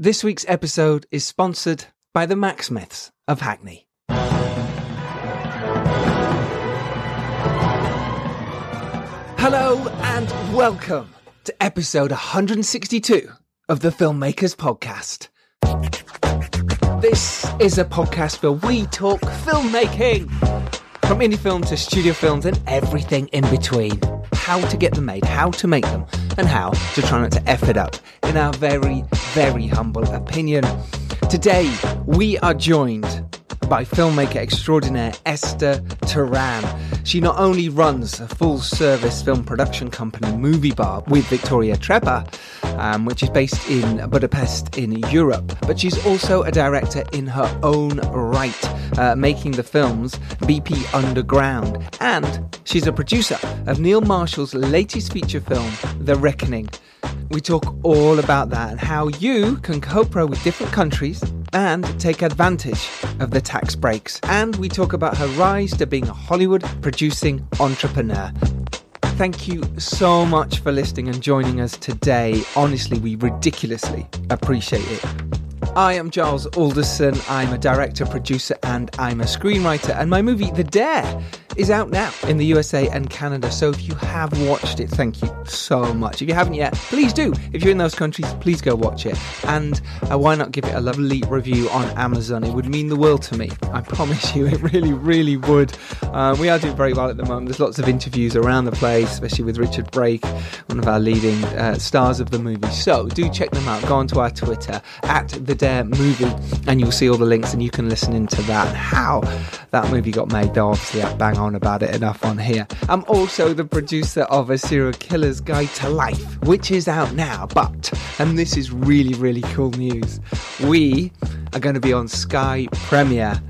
This week's episode is sponsored by the Macsmiths of Hackney. Hello and welcome to episode 162 of the Filmmakers Podcast. This is a podcast where we talk filmmaking from indie film to studio films and everything in between. How to get them made, how to make them, and how to try not to F it up, in our very, very humble opinion. Today, we are joined by filmmaker extraordinaire Esther Turan. She not only runs a full service film production company, Movie Bar, with Victoria Trepper, um, which is based in Budapest in Europe, but she's also a director in her own right, uh, making the films BP Underground. And she's a producer of Neil Marshall's latest feature film, The Reckoning. We talk all about that and how you can co-pro with different countries and take advantage of the tax breaks. And we talk about her rise to being a Hollywood producing entrepreneur. Thank you so much for listening and joining us today. Honestly, we ridiculously appreciate it. I am Giles Alderson. I'm a director, producer, and I'm a screenwriter. And my movie, The Dare, is out now in the USA and Canada. So if you have watched it, thank you so much. If you haven't yet, please do. If you're in those countries, please go watch it. And uh, why not give it a lovely review on Amazon? It would mean the world to me. I promise you, it really, really would. Uh, we are doing very well at the moment. There's lots of interviews around the place, especially with Richard Brake, one of our leading uh, stars of the movie. So do check them out. Go onto our Twitter at the Movie, and you'll see all the links, and you can listen into that how that movie got made. Though obviously, I bang on about it enough on here. I'm also the producer of A Serial Killer's Guide to Life, which is out now. But, and this is really, really cool news, we are going to be on Sky Premiere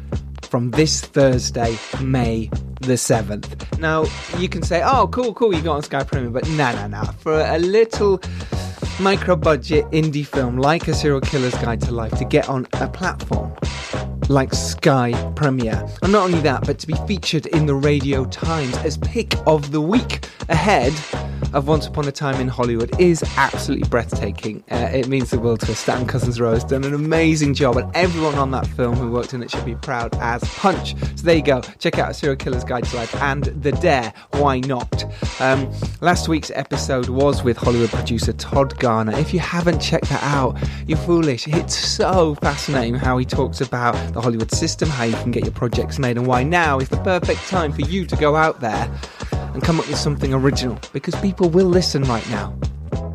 from this Thursday, May the 7th. Now, you can say, oh, cool, cool, you got on Sky Premiere, but no, no, no. For a little micro budget indie film like A Serial Killer's Guide to Life to get on a platform like Sky Premiere. And not only that, but to be featured in the Radio Times as pick of the week ahead of Once Upon a Time in Hollywood is absolutely breathtaking. Uh, it means the world to us. Staten Cousins Roe has done an amazing job, and everyone on that film who worked in it should be proud as punch. So there you go. Check out Serial Killer's Guide to Life and The Dare. Why not? Um, last week's episode was with Hollywood producer Todd Garner. If you haven't checked that out, you're foolish. It's so fascinating how he talks about the Hollywood system, how you can get your projects made, and why now is the perfect time for you to go out there and come up with something original because people will listen right now.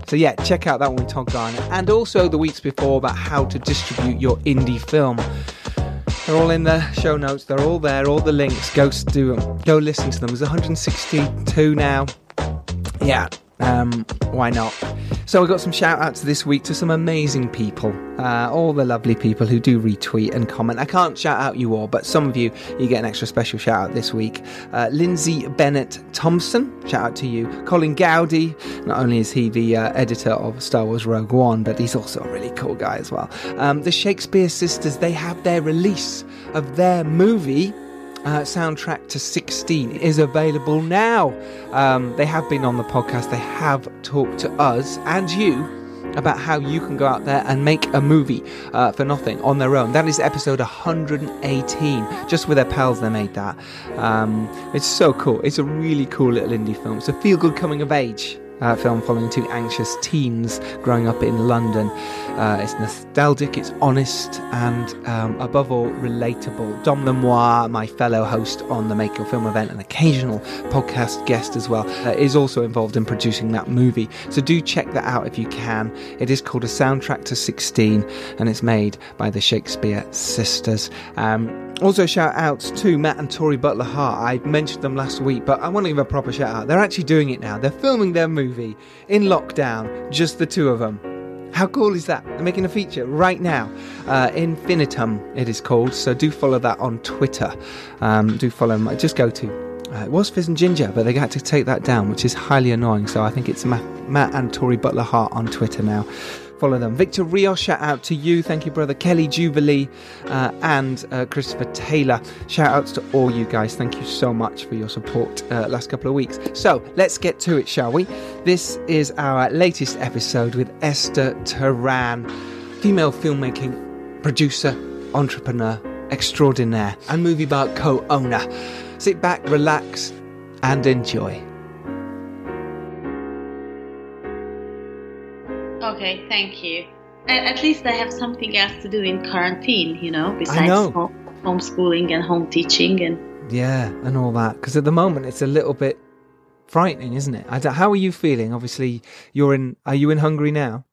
So yeah, check out that one with Todd Garner, and also the weeks before about how to distribute your indie film. They're all in the show notes. They're all there. All the links. Go do them. Go listen to them. There's 162 now. Yeah. Um, why not? So we got some shout outs this week to some amazing people, uh, all the lovely people who do retweet and comment. I can't shout out you all, but some of you, you get an extra special shout out this week. Uh, Lindsay Bennett Thompson, shout out to you. Colin Goudie, not only is he the uh, editor of Star Wars Rogue One, but he's also a really cool guy as well. Um, the Shakespeare Sisters, they have their release of their movie uh, soundtrack to 16 is available now. Um, they have been on the podcast, they have talked to us and you about how you can go out there and make a movie uh, for nothing on their own. That is episode 118. Just with their pals, they made that. Um, it's so cool. It's a really cool little indie film. It's a feel good coming of age uh, film following two anxious teens growing up in London. Uh, it's nostalgic, it's honest, and um, above all, relatable. Dom Lenoir, my fellow host on the Make Your Film event, an occasional podcast guest as well, uh, is also involved in producing that movie. So do check that out if you can. It is called A Soundtrack to 16, and it's made by the Shakespeare Sisters. Um, also, shout outs to Matt and Tori Butler Hart. I mentioned them last week, but I want to give a proper shout out. They're actually doing it now. They're filming their movie in lockdown, just the two of them. How cool is that? They're making a feature right now. Uh, Infinitum, it is called. So do follow that on Twitter. Um, do follow them. Just go to. Uh, it was Fizz and Ginger, but they got to take that down, which is highly annoying. So I think it's Matt, Matt and Tori Butler Hart on Twitter now follow them. Victor Rios, shout out to you. Thank you, brother. Kelly Jubilee uh, and uh, Christopher Taylor. Shout outs to all you guys. Thank you so much for your support uh, last couple of weeks. So let's get to it, shall we? This is our latest episode with Esther Turan. female filmmaking producer, entrepreneur, extraordinaire, and movie bar co owner. Sit back, relax, and enjoy. Okay, thank you. At least I have something else to do in quarantine, you know, besides know. home- homeschooling and home teaching and Yeah, and all that. Because at the moment, it's a little bit frightening, isn't it? How are you feeling? Obviously, you're in. Are you in Hungary now?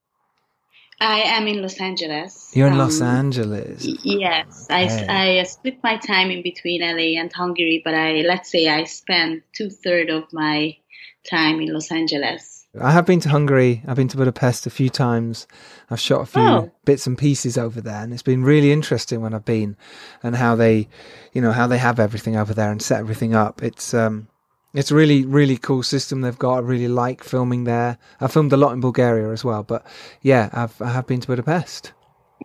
I am in Los Angeles. You're in Um, Los Angeles. Yes. I, I split my time in between LA and Hungary, but I let's say I spend two thirds of my time in Los Angeles. I have been to Hungary. I've been to Budapest a few times. I've shot a few Oh. bits and pieces over there, and it's been really interesting when I've been, and how they, you know, how they have everything over there and set everything up. It's um, it's a really really cool system they've got. I really like filming there. I filmed a lot in Bulgaria as well, but yeah, I've I have been to Budapest.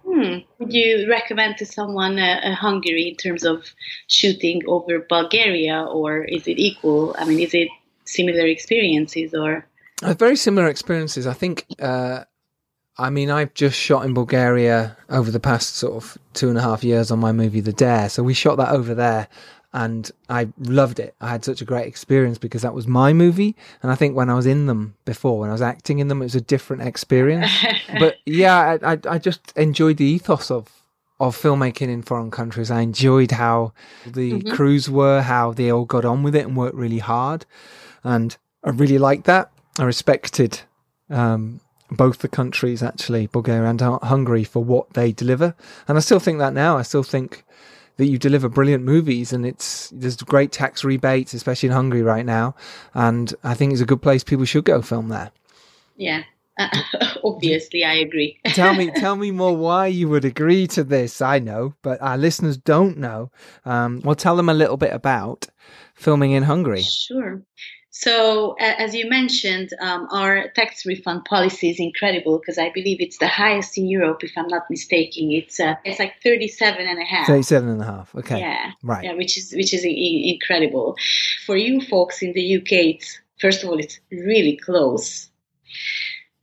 Hmm. Would you recommend to someone uh, uh, Hungary in terms of shooting over Bulgaria, or is it equal? I mean, is it similar experiences or? Uh, very similar experiences. I think. Uh, I mean, I've just shot in Bulgaria over the past sort of two and a half years on my movie The Dare. So we shot that over there, and I loved it. I had such a great experience because that was my movie, and I think when I was in them before, when I was acting in them, it was a different experience. but yeah, I, I I just enjoyed the ethos of of filmmaking in foreign countries. I enjoyed how the Mhm. crews were, how they all got on with it and worked really hard, and I really liked that. I respected um, both the countries, actually, Bulgaria and Hungary, for what they deliver, and I still think that now. I still think that you deliver brilliant movies, and it's there's great tax rebates, especially in Hungary right now, and I think it's a good place. People should go film there. Yeah, obviously, I agree. tell me tell me more why you would agree to this i know but our listeners don't know um, well tell them a little bit about filming in hungary Sure. So, as you mentioned, um, our tax refund policy is incredible because I believe it's the highest in Europe, if I'm not mistaken. It's uh, it's like 37 and a half. 37 and a half okay Yeah. right Yeah, which is which is incredible. For you folks in the UK, it's first of all, it's really close.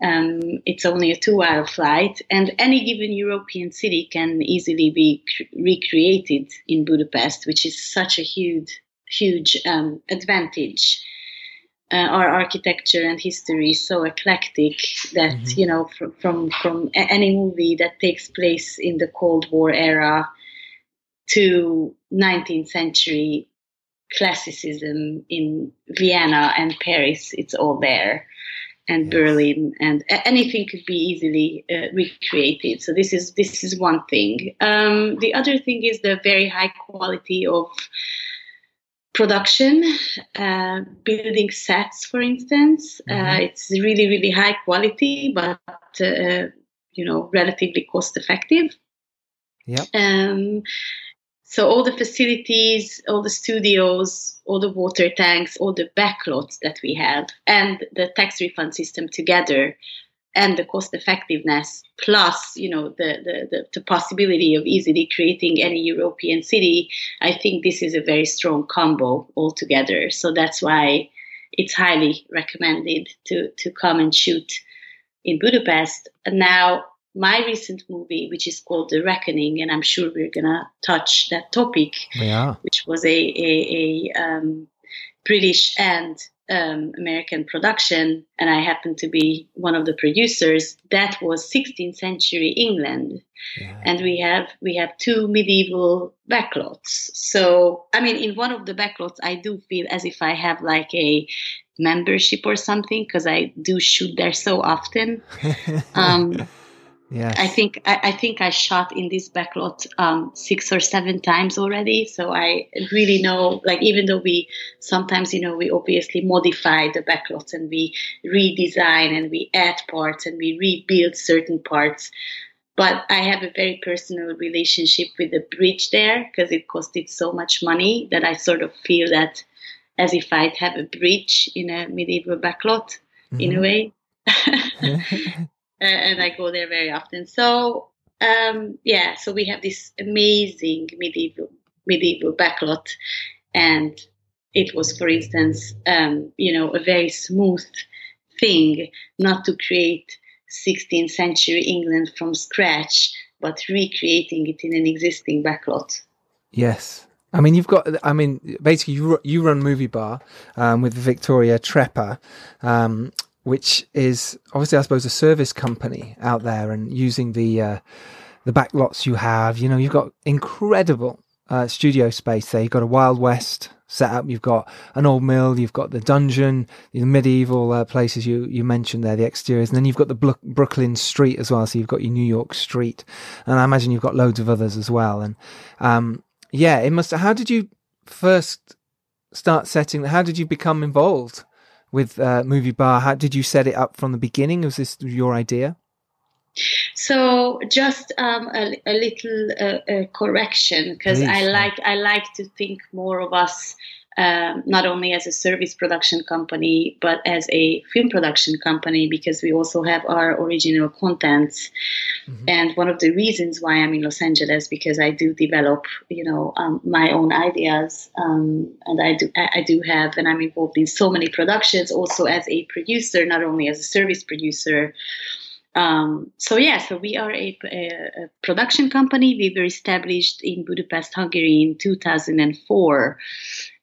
Um, it's only a two-hour flight, and any given European city can easily be cr- recreated in Budapest, which is such a huge, huge um, advantage. Uh, our architecture and history is so eclectic that Mhm. you know from from, from any movie that takes place in the Cold War era to 19th century classicism in Vienna and Paris. It's all there, and Yes. Berlin, and anything could be easily uh, recreated. So this is this is one thing. Um, the other thing is the very high quality of production, uh, building sets, for instance. Uh, Mhm. it's really really high quality, but uh, you know relatively cost effective. Yeah. Um, so all the facilities, all the studios, all the water tanks, all the backlots that we have, and the tax refund system together, and the cost effectiveness, plus you know the, the the the possibility of easily creating any European city, I think this is a very strong combo altogether. So that's why it's highly recommended to to come and shoot in Budapest. And now my recent movie, which is called The Reckoning, and I'm sure we're gonna touch that topic, are which was a a, a um, British and um, American production, and I happened to be one of the producers. That was 16th century England, yeah. and we have we have two medieval backlots. So I mean, in one of the backlots, I do feel as if I have like a membership or something because I do shoot there so often. Um, yes I think I, I think I shot in this backlot um, six or seven times already. So I really know, like, even though we sometimes, you know, we obviously modify the backlots and we redesign and we add parts and we rebuild certain parts. But I have a very personal relationship with the bridge there because it costed so much money that I sort of feel that as if I'd have a bridge in a medieval backlot in a way. Uh, and I go there very often. So um, yeah, so we have this amazing medieval medieval backlot, and it was, for instance, um, you know, a very smooth thing not to create 16th century England from scratch, but recreating it in an existing backlot. Yes. I mean, you've got. I mean, basically, you you run Movie Bar um, with Victoria Trepper, um, which is obviously, I suppose, a service company out there, and using the uh, the backlots you have. You know, you've got incredible uh, studio space there. You've got a Wild West setup. You've got an old mill. You've got the dungeon, the medieval uh, places you you mentioned there, the exteriors, and then you've got the Brooklyn Street as well. So you've got your New York Street, and I imagine you've got loads of others as well. And um, yeah, it must. How did you first start setting? How did you become involved with uh, Movie Bar? How did you set it up from the beginning? Was this your idea? So just um, a, a, little uh, correction because I like I like to think more of us um, not only as a service production company but as a film production company because we also have our original contents. Mm-hmm. And one of the reasons why I'm in Los Angeles because I do develop, you know, um, my own ideas, um, and I do I do have, and I'm involved in so many productions also as a producer, not only as a service producer. Um, so yeah, so we are a, a, a, production company. We were established in Budapest, Hungary in 2004,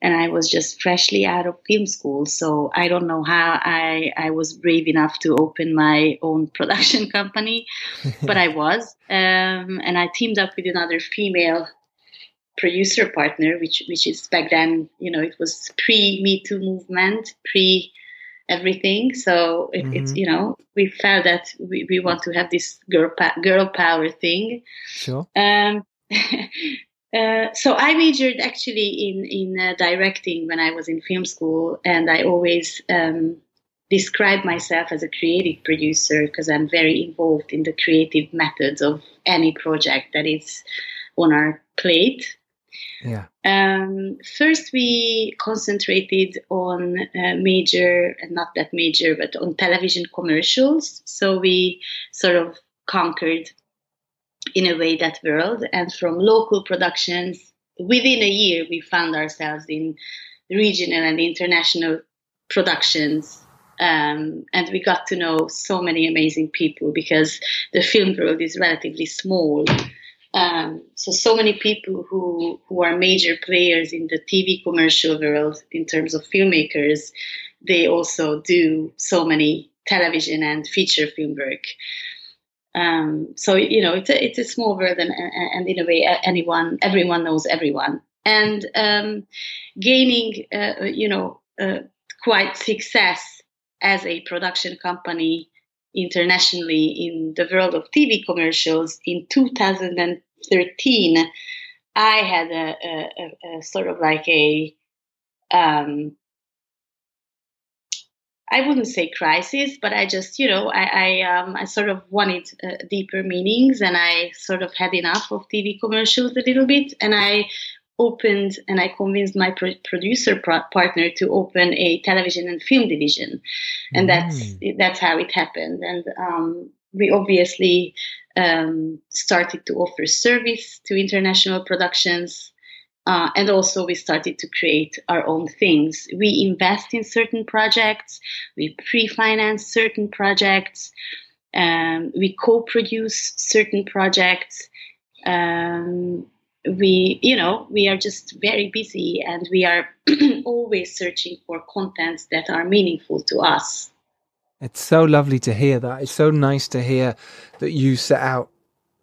and I was just freshly out of film school. So I don't know how I I was brave enough to open my own production company, but I was, um, and I teamed up with another female producer partner, which which is back then, you know, it was pre Me Too movement, pre everything. So it, mm-hmm. it's you know we felt that we, we want to have this girl pa- girl power thing. Sure. Um, uh, so I majored actually in in uh, directing when I was in film school, and I always um, describe myself as a creative producer because I'm very involved in the creative methods of any project that is on our plate. Yeah. Um, first, we concentrated on uh, major, and not that major, but on television commercials. So we sort of conquered, in a way, that world. And from local productions, within a year, we found ourselves in regional and international productions. Um, and we got to know so many amazing people because the film world is relatively small. Um, so so many people who who are major players in the TV commercial world in terms of filmmakers, they also do so many television and feature film work. Um, so you know it's a it's a small world and, and in a way anyone everyone knows everyone and um, gaining uh, you know uh, quite success as a production company internationally in the world of TV commercials in 2013, I had a, a, a sort of like a, um, I wouldn't say crisis, but I just, you know, I, I, um, I sort of wanted uh, deeper meanings and I sort of had enough of TV commercials a little bit. And I opened and I convinced my pro- producer pro- partner to open a television and film division, and mm. that's that's how it happened. And um, we obviously um, started to offer service to international productions. Uh, and also, we started to create our own things. We invest in certain projects, we pre finance certain projects, um, we co produce certain projects. Um, we you know we are just very busy and we are always searching for contents that are meaningful to us. It's so lovely to hear that. It's so nice to hear that you set out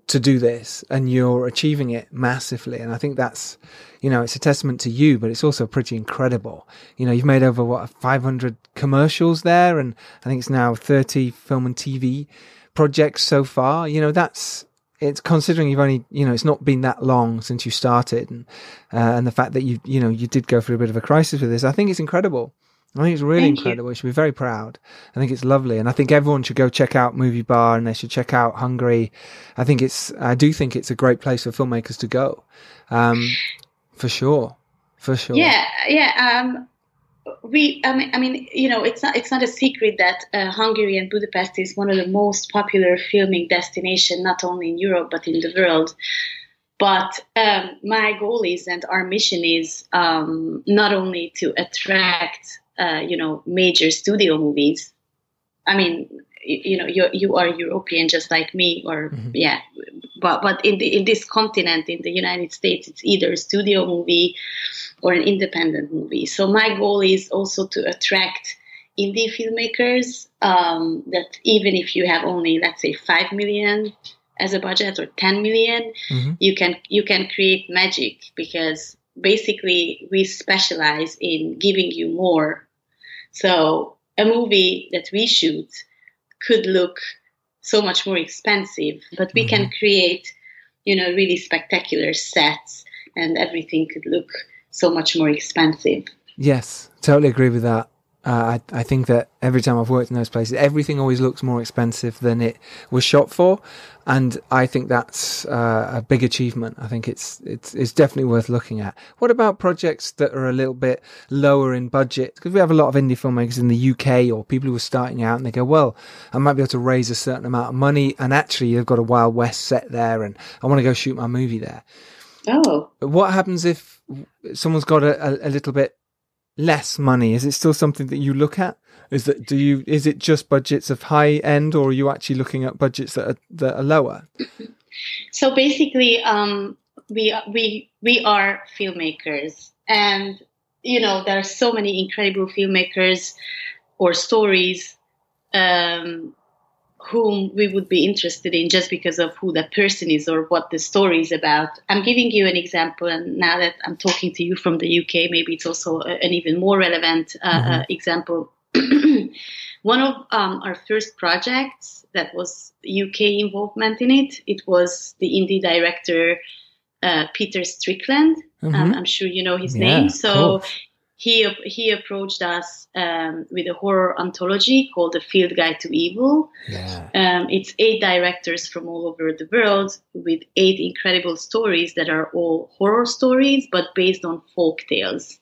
to do this and you're achieving it massively. And i think that's you know it's a testament to you but it's also pretty incredible. You know you've made over what 500 commercials there and i think it's now 30 film and tv projects so far. You know that's it's considering you've only you know it's not been that long since you started and uh, and the fact that you you know you did go through a bit of a crisis with this i think it's incredible. I think it's really Thank incredible. You. should be very proud. I think it's lovely and i think everyone should go check out movie bar and they should check out hungary. I think it's i do think it's a great place for filmmakers to go. Um, for sure. For sure. Yeah yeah um, we I mean, I mean you know it's not it's not a secret that uh, Hungary and Budapest is one of the most popular filming destination not only in Europe but in the world. But um, my goal is and our mission is um, not only to attract uh, you know major studio movies. I mean you know you you are European just like me, or mm-hmm. yeah, but but in the in this continent, in the United States, it's either a studio movie or an independent movie. So my goal is also to attract indie filmmakers um, that even if you have only let's say five million as a budget or 10 million, mm-hmm. you can you can create magic because basically we specialize in giving you more. So a movie that we shoot could look so much more expensive, but we mm-hmm. can create, you know, really spectacular sets and everything could look so much more expensive. Yes, totally agree with that. Uh, I, I think that every time I've worked in those places, everything always looks more expensive than it was shot for, and I think that's uh, a big achievement. I think it's it's it's definitely worth looking at. What about projects that are a little bit lower in budget? Because we have a lot of indie filmmakers in the UK or people who are starting out, and they go, "Well, I might be able to raise a certain amount of money, and actually, you've got a Wild West set there, and I want to go shoot my movie there." Oh, what happens if someone's got a, a, a little bit less money? Is it still something that you look at? Is that do you is it just budgets of high end, or are you actually looking at budgets that are that are lower? So basically, um, we we we are filmmakers, and you know there are so many incredible filmmakers or stories um, whom we would be interested in just because of who that person is or what the story is about. I'm giving you an example, and now that I'm talking to you from the UK, maybe it's also an even more relevant uh, mm-hmm. uh, example. One of um, our first projects that was UK involvement in it, it was the indie director uh, Peter Strickland. Mm-hmm. Um, I'm sure you know his yeah, name. So he he approached us um, with a horror anthology called The Field Guide to Evil. Yeah. Um, it's eight directors from all over the world with eight incredible stories that are all horror stories, but based on folk tales.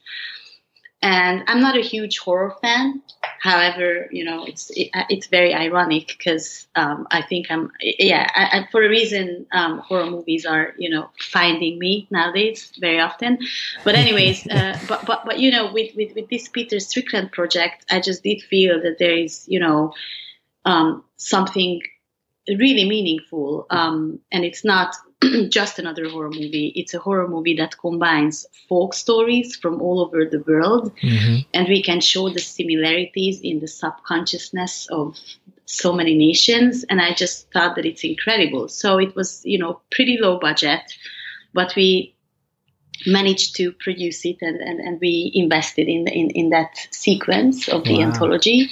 And I'm not a huge horror fan. However, you know, it's it, it's very ironic because um, I think I'm yeah I, I, for a reason um, horror movies are you know finding me nowadays very often. But anyways, uh, but but but you know with, with with this Peter Strickland project, I just did feel that there is you know um, something really meaningful, um, and it's not just another horror movie. It's a horror movie that combines folk stories from all over the world, mm-hmm. and we can show the similarities in the subconsciousness of so many nations. And I just thought that it's incredible. So it was, you know, pretty low budget, but we managed to produce it and, and, and we invested in, in, in that sequence of the wow. anthology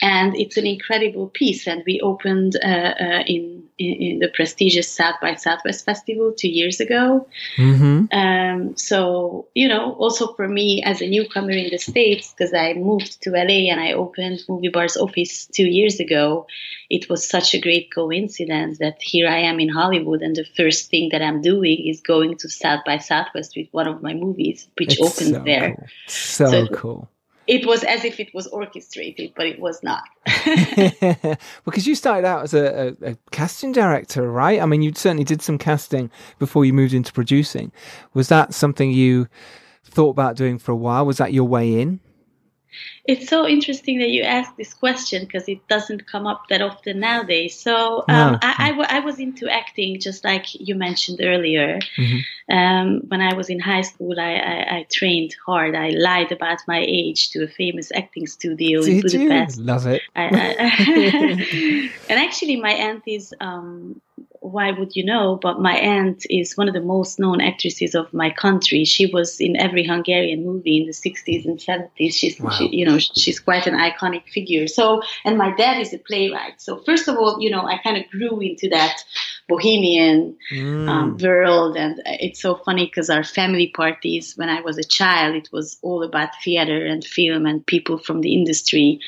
and it's an incredible piece. And we opened uh, uh, in, in, the prestigious South by Southwest Festival two years ago. Mm-hmm. Um, so you know, also for me as a newcomer in the states, because I moved to LA and I opened Movie Bar's office two years ago, it was such a great coincidence that here I am in Hollywood, and the first thing that I'm doing is going to South by Southwest with one of my movies, which it's opens so there. Cool. So, so cool it was as if it was orchestrated, but it was not. because you started out as a, a, a, casting director, right? I mean, you certainly did some casting before you moved into producing. Was that something you thought about doing for a while? Was that your way in? It's so interesting that you ask this question because it doesn't come up that often nowadays. So um, no. I, was into acting, just like you mentioned earlier. Mm-hmm. Um, when I was in high school, I, I, I, trained hard. I lied about my age to a famous acting studio Did in Budapest. You? Love it. and actually, my aunt is um, why would you know? But my aunt is one of the most known actresses of my country. She was in every Hungarian movie in the 60s and 70s. She's, wow. she, you know, she's quite an iconic figure. So, and my dad is a playwright. So, first of all, you know, I kind of grew into that bohemian mm. um, world. And it's so funny because our family parties, when I was a child, it was all about theater and film and people from the industry.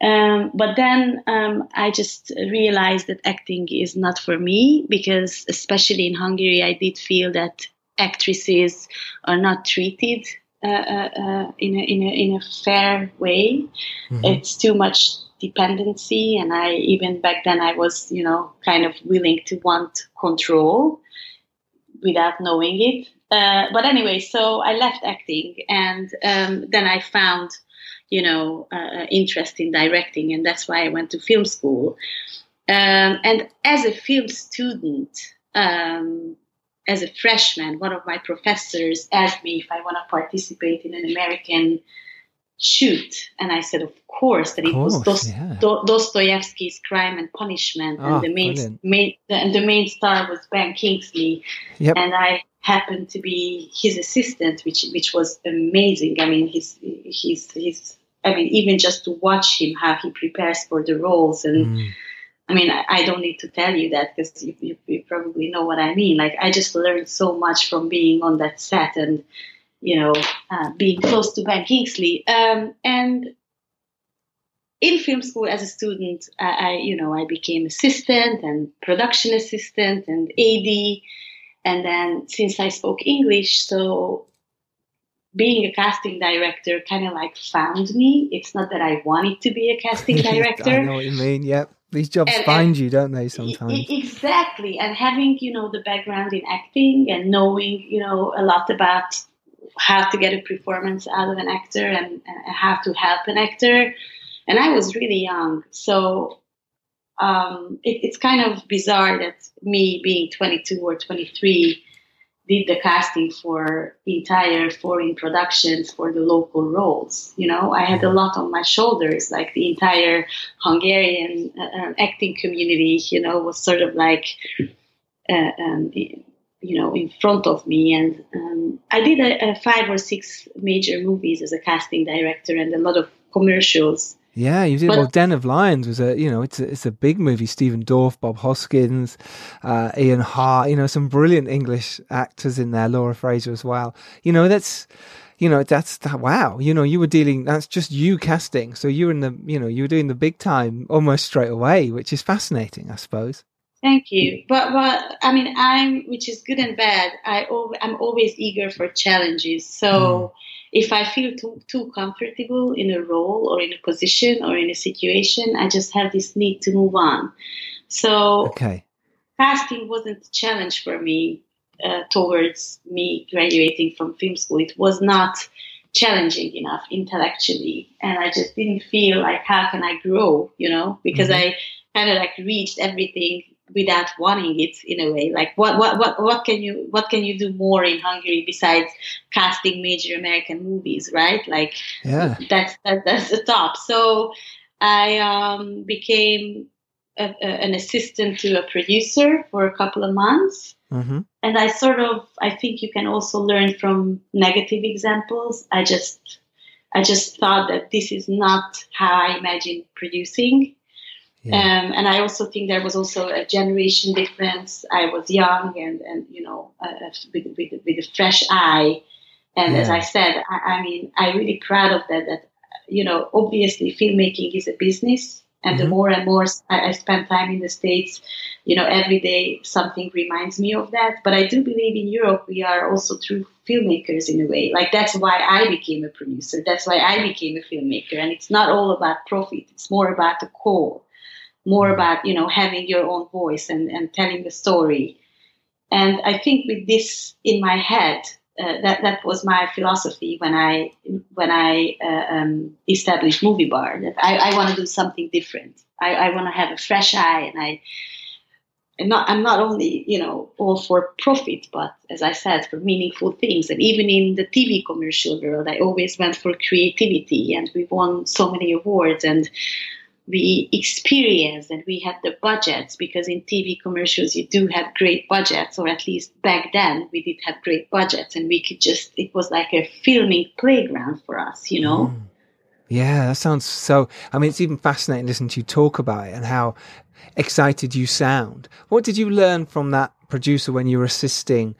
Um, but then um, I just realized that acting is not for me because, especially in Hungary, I did feel that actresses are not treated uh, uh, uh in, a, in, a, in a fair way. Mm-hmm. It's too much dependency, and I even back then I was, you know, kind of willing to want control without knowing it. Uh, but anyway, so I left acting, and um, then I found you know, uh, interest in directing, and that's why I went to film school. Um, and as a film student, um, as a freshman, one of my professors asked me if I want to participate in an American shoot, and I said, of course, that it was Dost- yeah. Dostoevsky's Crime and Punishment, oh, and the main, main and the main star was Ben Kingsley, yep. and I happened to be his assistant, which which was amazing. I mean, he's he's he's. I mean, even just to watch him how he prepares for the roles and. Mm I mean, I, I, don't need to tell you that because you, you, you, probably know what I mean. Like, I just learned so much from being on that set and, you know, uh, being close to Ben Kingsley. Um, and in film school as a student, I, I, you know, I became assistant and production assistant and AD. And then since I spoke English, so being a casting director kind of like found me. It's not that I wanted to be a casting director. I know what you mean. Yep. These jobs and, find and you, don't they? Sometimes exactly, and having you know the background in acting and knowing you know a lot about how to get a performance out of an actor and, and how to help an actor. And I was really young, so um, it, it's kind of bizarre that me being 22 or 23 did the casting for entire foreign productions for the local roles. You know, I had a lot on my shoulders, like the entire Hungarian uh, uh acting community, you know, was sort of like, uh, um, you know, in front of me. And um, I did a, a five or six major movies as a casting director and a lot of commercials. Yeah, you did. But, well, Den of Lions was a you know it's a, it's a big movie. Stephen Dorff, Bob Hoskins, uh, Ian Hart. You know some brilliant English actors in there. Laura Fraser as well. You know that's you know that's that. Wow. You know you were dealing. That's just you casting. So you were in the you know you were doing the big time almost straight away, which is fascinating, I suppose. Thank you. But but I mean I'm which is good and bad. I I'm always eager for challenges. So. Mm if I feel too, too comfortable in a role or in a position or in a situation, I just have this need to move on. So, okay. casting wasn't a challenge for me uh, towards me graduating from film school. It was not challenging enough intellectually, and I just didn't feel like how can I grow, you know, because mm-hmm. I kind of like reached everything without wanting it in a way. Like what, what what what can you what can you do more in hungary besides casting major american movies right? Like yeah. that's that, that's the top. So i um, became a, a, an assistant to a producer for a couple of months. Mm-hmm. and i sort of i think you can also learn from negative examples. I just i just thought that this is not how i imagine producing yeah. Um, and I also think there was also a generation difference. I was young and, and you know, uh, with, with, with, a fresh eye. And yeah. as I said, I, I, mean, I'm really proud of that, that, you know, obviously filmmaking is a business. And mm-hmm. the more and more I, I spend time in the States, you know, every day something reminds me of that. But I do believe in Europe, we are also true filmmakers in a way. Like that's why I became a producer. That's why I became a filmmaker. And it's not all about profit. It's more about the core more about you know having your own voice and, and telling the story and i think with this in my head uh, that that was my philosophy when i when i uh, um, established movie bar that i, I want to do something different i, I want to have a fresh eye and i I'm not, I'm not only, you know, all for profit, but as I said, for meaningful things. And even in the TV commercial world, I always went for creativity and we won so many awards. And we experienced and we had the budgets because in TV commercials you do have great budgets, or at least back then we did have great budgets, and we could just it was like a filming playground for us, you know. Mm. Yeah, that sounds so. I mean, it's even fascinating listening to you talk about it and how excited you sound. What did you learn from that producer when you were assisting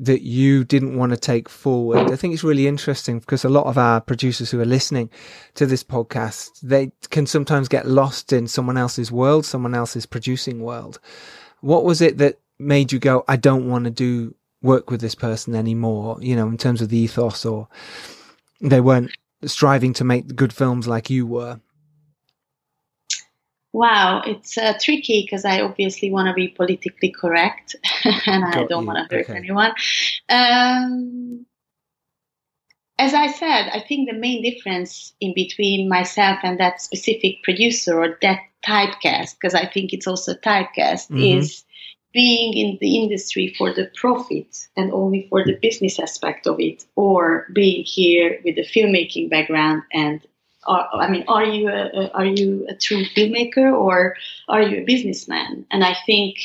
that you didn't want to take forward. I think it's really interesting because a lot of our producers who are listening to this podcast, they can sometimes get lost in someone else's world, someone else's producing world. What was it that made you go, I don't want to do work with this person anymore, you know, in terms of the ethos or they weren't striving to make good films like you were? Wow, it's uh, tricky because I obviously want to be politically correct and I don't want to hurt okay. anyone. Um, as I said, I think the main difference in between myself and that specific producer or that typecast, because I think it's also typecast, mm-hmm. is being in the industry for the profit and only for the business aspect of it, or being here with a filmmaking background and are, I mean, are you a, are you a true filmmaker or are you a businessman? And I think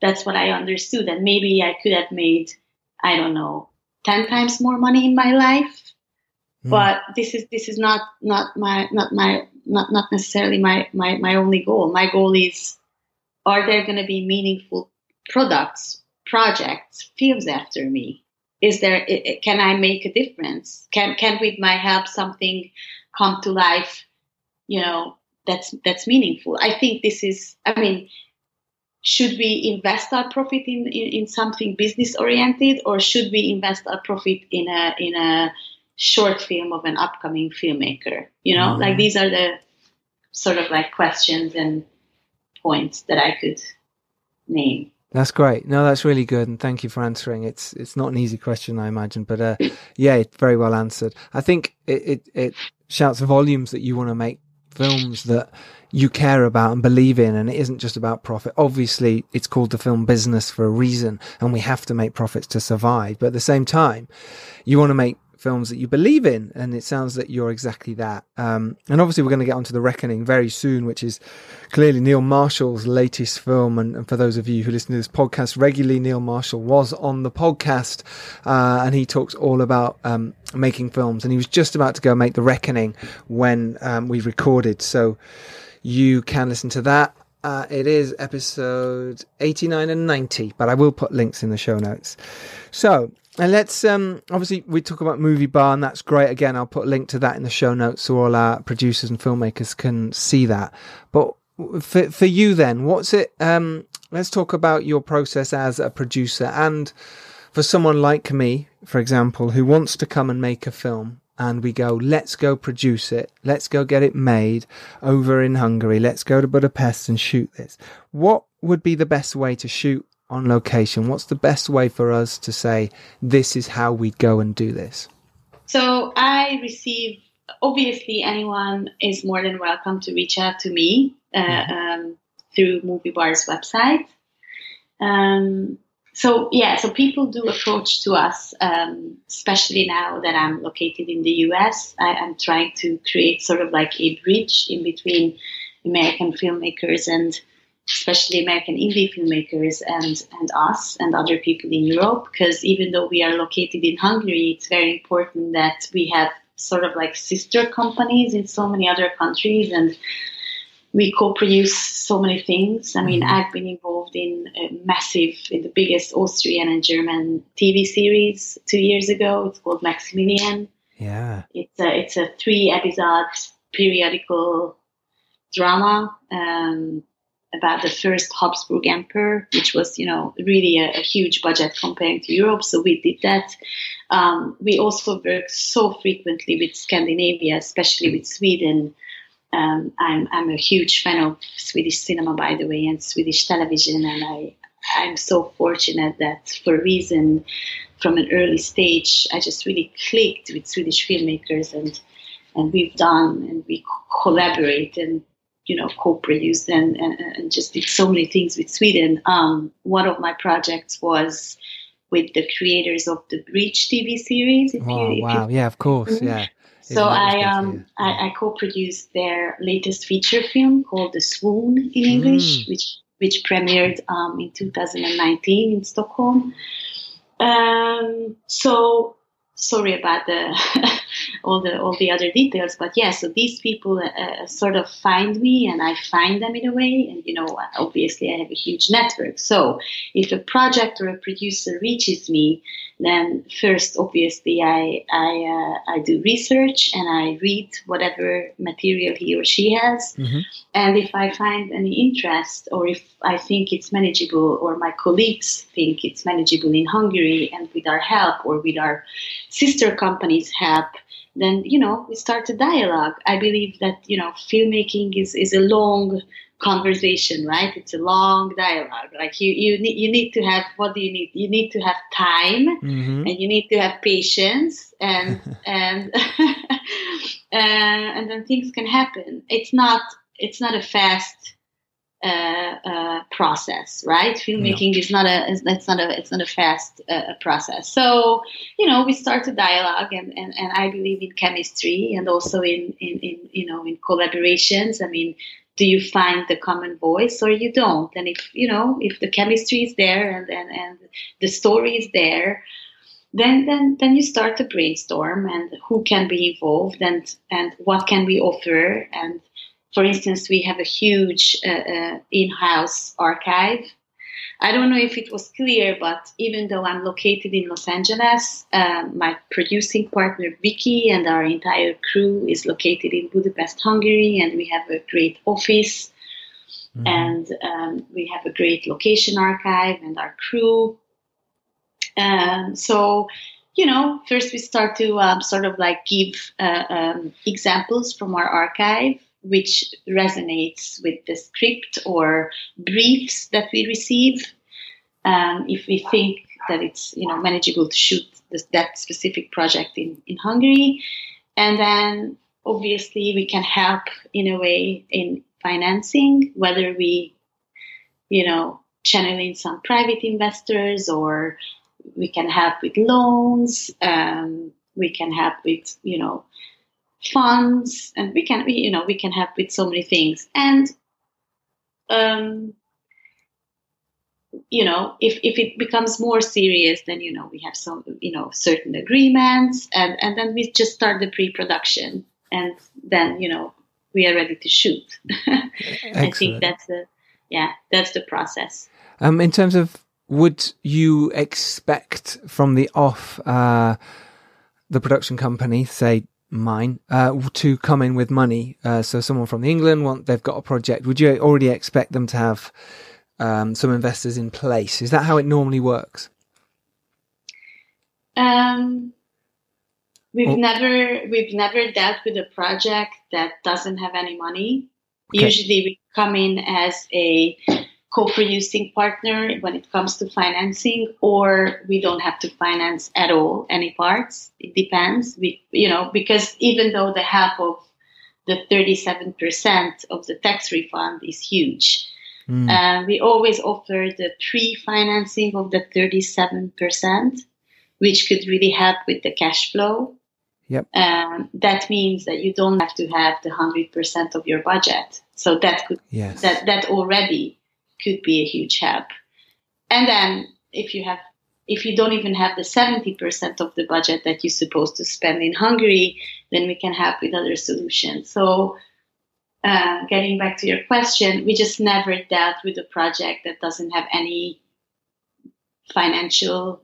that's what I understood. And maybe I could have made, I don't know, ten times more money in my life. Mm. But this is this is not not my not my not not necessarily my my my only goal. My goal is, are there going to be meaningful products, projects, films after me? Is there? Can I make a difference? Can can with my help something come to life? You know, that's that's meaningful. I think this is. I mean, should we invest our profit in, in, in something business oriented, or should we invest our profit in a in a short film of an upcoming filmmaker? You know, mm-hmm. like these are the sort of like questions and points that I could name. That's great. No, that's really good, and thank you for answering. It's it's not an easy question, I imagine, but uh, yeah, very well answered. I think it, it, it shouts volumes that you want to make films that you care about and believe in, and it isn't just about profit. Obviously, it's called the film business for a reason, and we have to make profits to survive. But at the same time, you want to make films that you believe in, and it sounds that you're exactly that. Um, and obviously, we're going to get onto the Reckoning very soon, which is clearly Neil Marshall's latest film. And, and for those of you who listen to this podcast regularly, Neil Marshall was on the podcast, uh, and he talks all about um, making films. And he was just about to go make the Reckoning when um, we recorded, so you can listen to that. Uh, it is episode 89 and 90, but I will put links in the show notes. So, and let's um obviously we talk about movie bar and that's great. Again i'll put a link to that in the show notes so all our producers and filmmakers can see that. But for for you then what's it um let's talk about your process as a producer. And for someone like me for example who wants to come and make a film and we go let's go produce it. Let's go get it made over in hungary. Let's go to budapest and shoot this. What would be the best way to shoot on location? What's the best way for us to say this is how we go and do this? So I receive obviously anyone is more than welcome to reach out to me uh, mm-hmm. um, through Movie Bar's website. Um, so yeah, so people do approach to us, um, especially now that I'm located in the US. I, am trying to create sort of like a bridge in between American filmmakers and especially American indie filmmakers and, and us and other people in Europe, because even though we are located in Hungary, it's very important that we have sort of like sister companies in so many other countries and we co-produce so many things. I mean, mm-hmm. I've been involved in a massive, in the biggest Austrian and German TV series two years ago. It's called Maximilian. Yeah, it's a it's a three episode periodical drama. Um, about the first Habsburg Emperor, which was, you know, really a, a huge budget comparing to Europe. So we did that. Um, we also work so frequently with Scandinavia, especially with Sweden. Um, I'm, I'm a huge fan of Swedish cinema, by the way, and Swedish television, and I, I'm so fortunate that for a reason from an early stage, I just really clicked with Swedish filmmakers and and we've done and we collaborate and you know, co-produced and, and, and, just did so many things with Sweden. Um, one of my projects was with the creators of the Bridge TV series. If oh, you, wow! You, yeah, of course. Mm-hmm. Yeah. So I um I, I, co-produced their latest feature film called The Swoon in English, mm. which which premiered um, in 2019 in Stockholm. Um, so sorry about the all the all the other details but yeah so these people uh, uh, sort of find me and i find them in a way and you know obviously i have a huge network. So if a project or a producer reaches me then first obviously i i uh, i do research and i read whatever material he or she has mm-hmm. and if i find any interest or if i think it's manageable or my colleagues think it's manageable in hungary and with our help or with our sister companies help then you know we start a dialogue i believe that you know filmmaking is is a long conversation, right? It's a long dialogue. Like you, you need, you need to have. What do you need? You need to have time, mm-hmm. and you need to have patience, and and uh, and then things can happen. It's not. It's not a fast uh, uh, process, right? Filmmaking no. is not a. It's not a. It's not a fast uh, process. So you know, we start a dialogue, and, and, and I believe in chemistry, and also in, in in you know in collaborations. I mean do you find the common voice or you don't? And if you know if the chemistry is there and and, and the story is there then then then you start to brainstorm and who can be involved and and what can we offer. And for instance we have a huge uh, uh, in-house archive I don't know if it was clear, but even though I'm located in Los Angeles, um, my producing partner Vicky and our entire crew is located in Budapest, Hungary, and we have a great office mm-hmm. and um, we have a great location archive and our crew. Um, so, you know, first we start to um, sort of like give uh, um, examples from our archive which resonates with the script or briefs that we receive. Um, if we think that it's you know manageable to shoot this, that specific project in, in Hungary, and then obviously we can help in a way in financing, whether we you know channel in some private investors or we can help with loans. Um, we can help with you know funds and we can we, you know we can help with so many things. And um, you know if, if it becomes more serious then you know we have some you know certain agreements and and then we just start the pre-production and then you know we are ready to shoot. I think that's the yeah that's the process. Um in terms of would you expect from the off uh the production company say mine uh, to come in with money. Uh, so someone from England want they've got a project. Would you already expect them to have um, some investors in place? Is that how it normally works? Um, we've or, never we've never dealt with a project that doesn't have any money. Okay. Usually, we come in as a co-producing partner when it comes to financing or we don't have to finance at all any parts it depends we you know because even though the half of the 37% of the tax refund is huge mm. uh, we always offer the pre-financing of the 37% which could really help with the cash flow Yep. Um, that means that you don't have to have the hundred percent of your budget. So that could yes. that that already could be a huge help. And then if you have if you don't even have the 70% of the budget that you're supposed to spend in Hungary, then we can help with other solutions. So, uh, getting back to your question, we just never dealt with a project that doesn't have any financial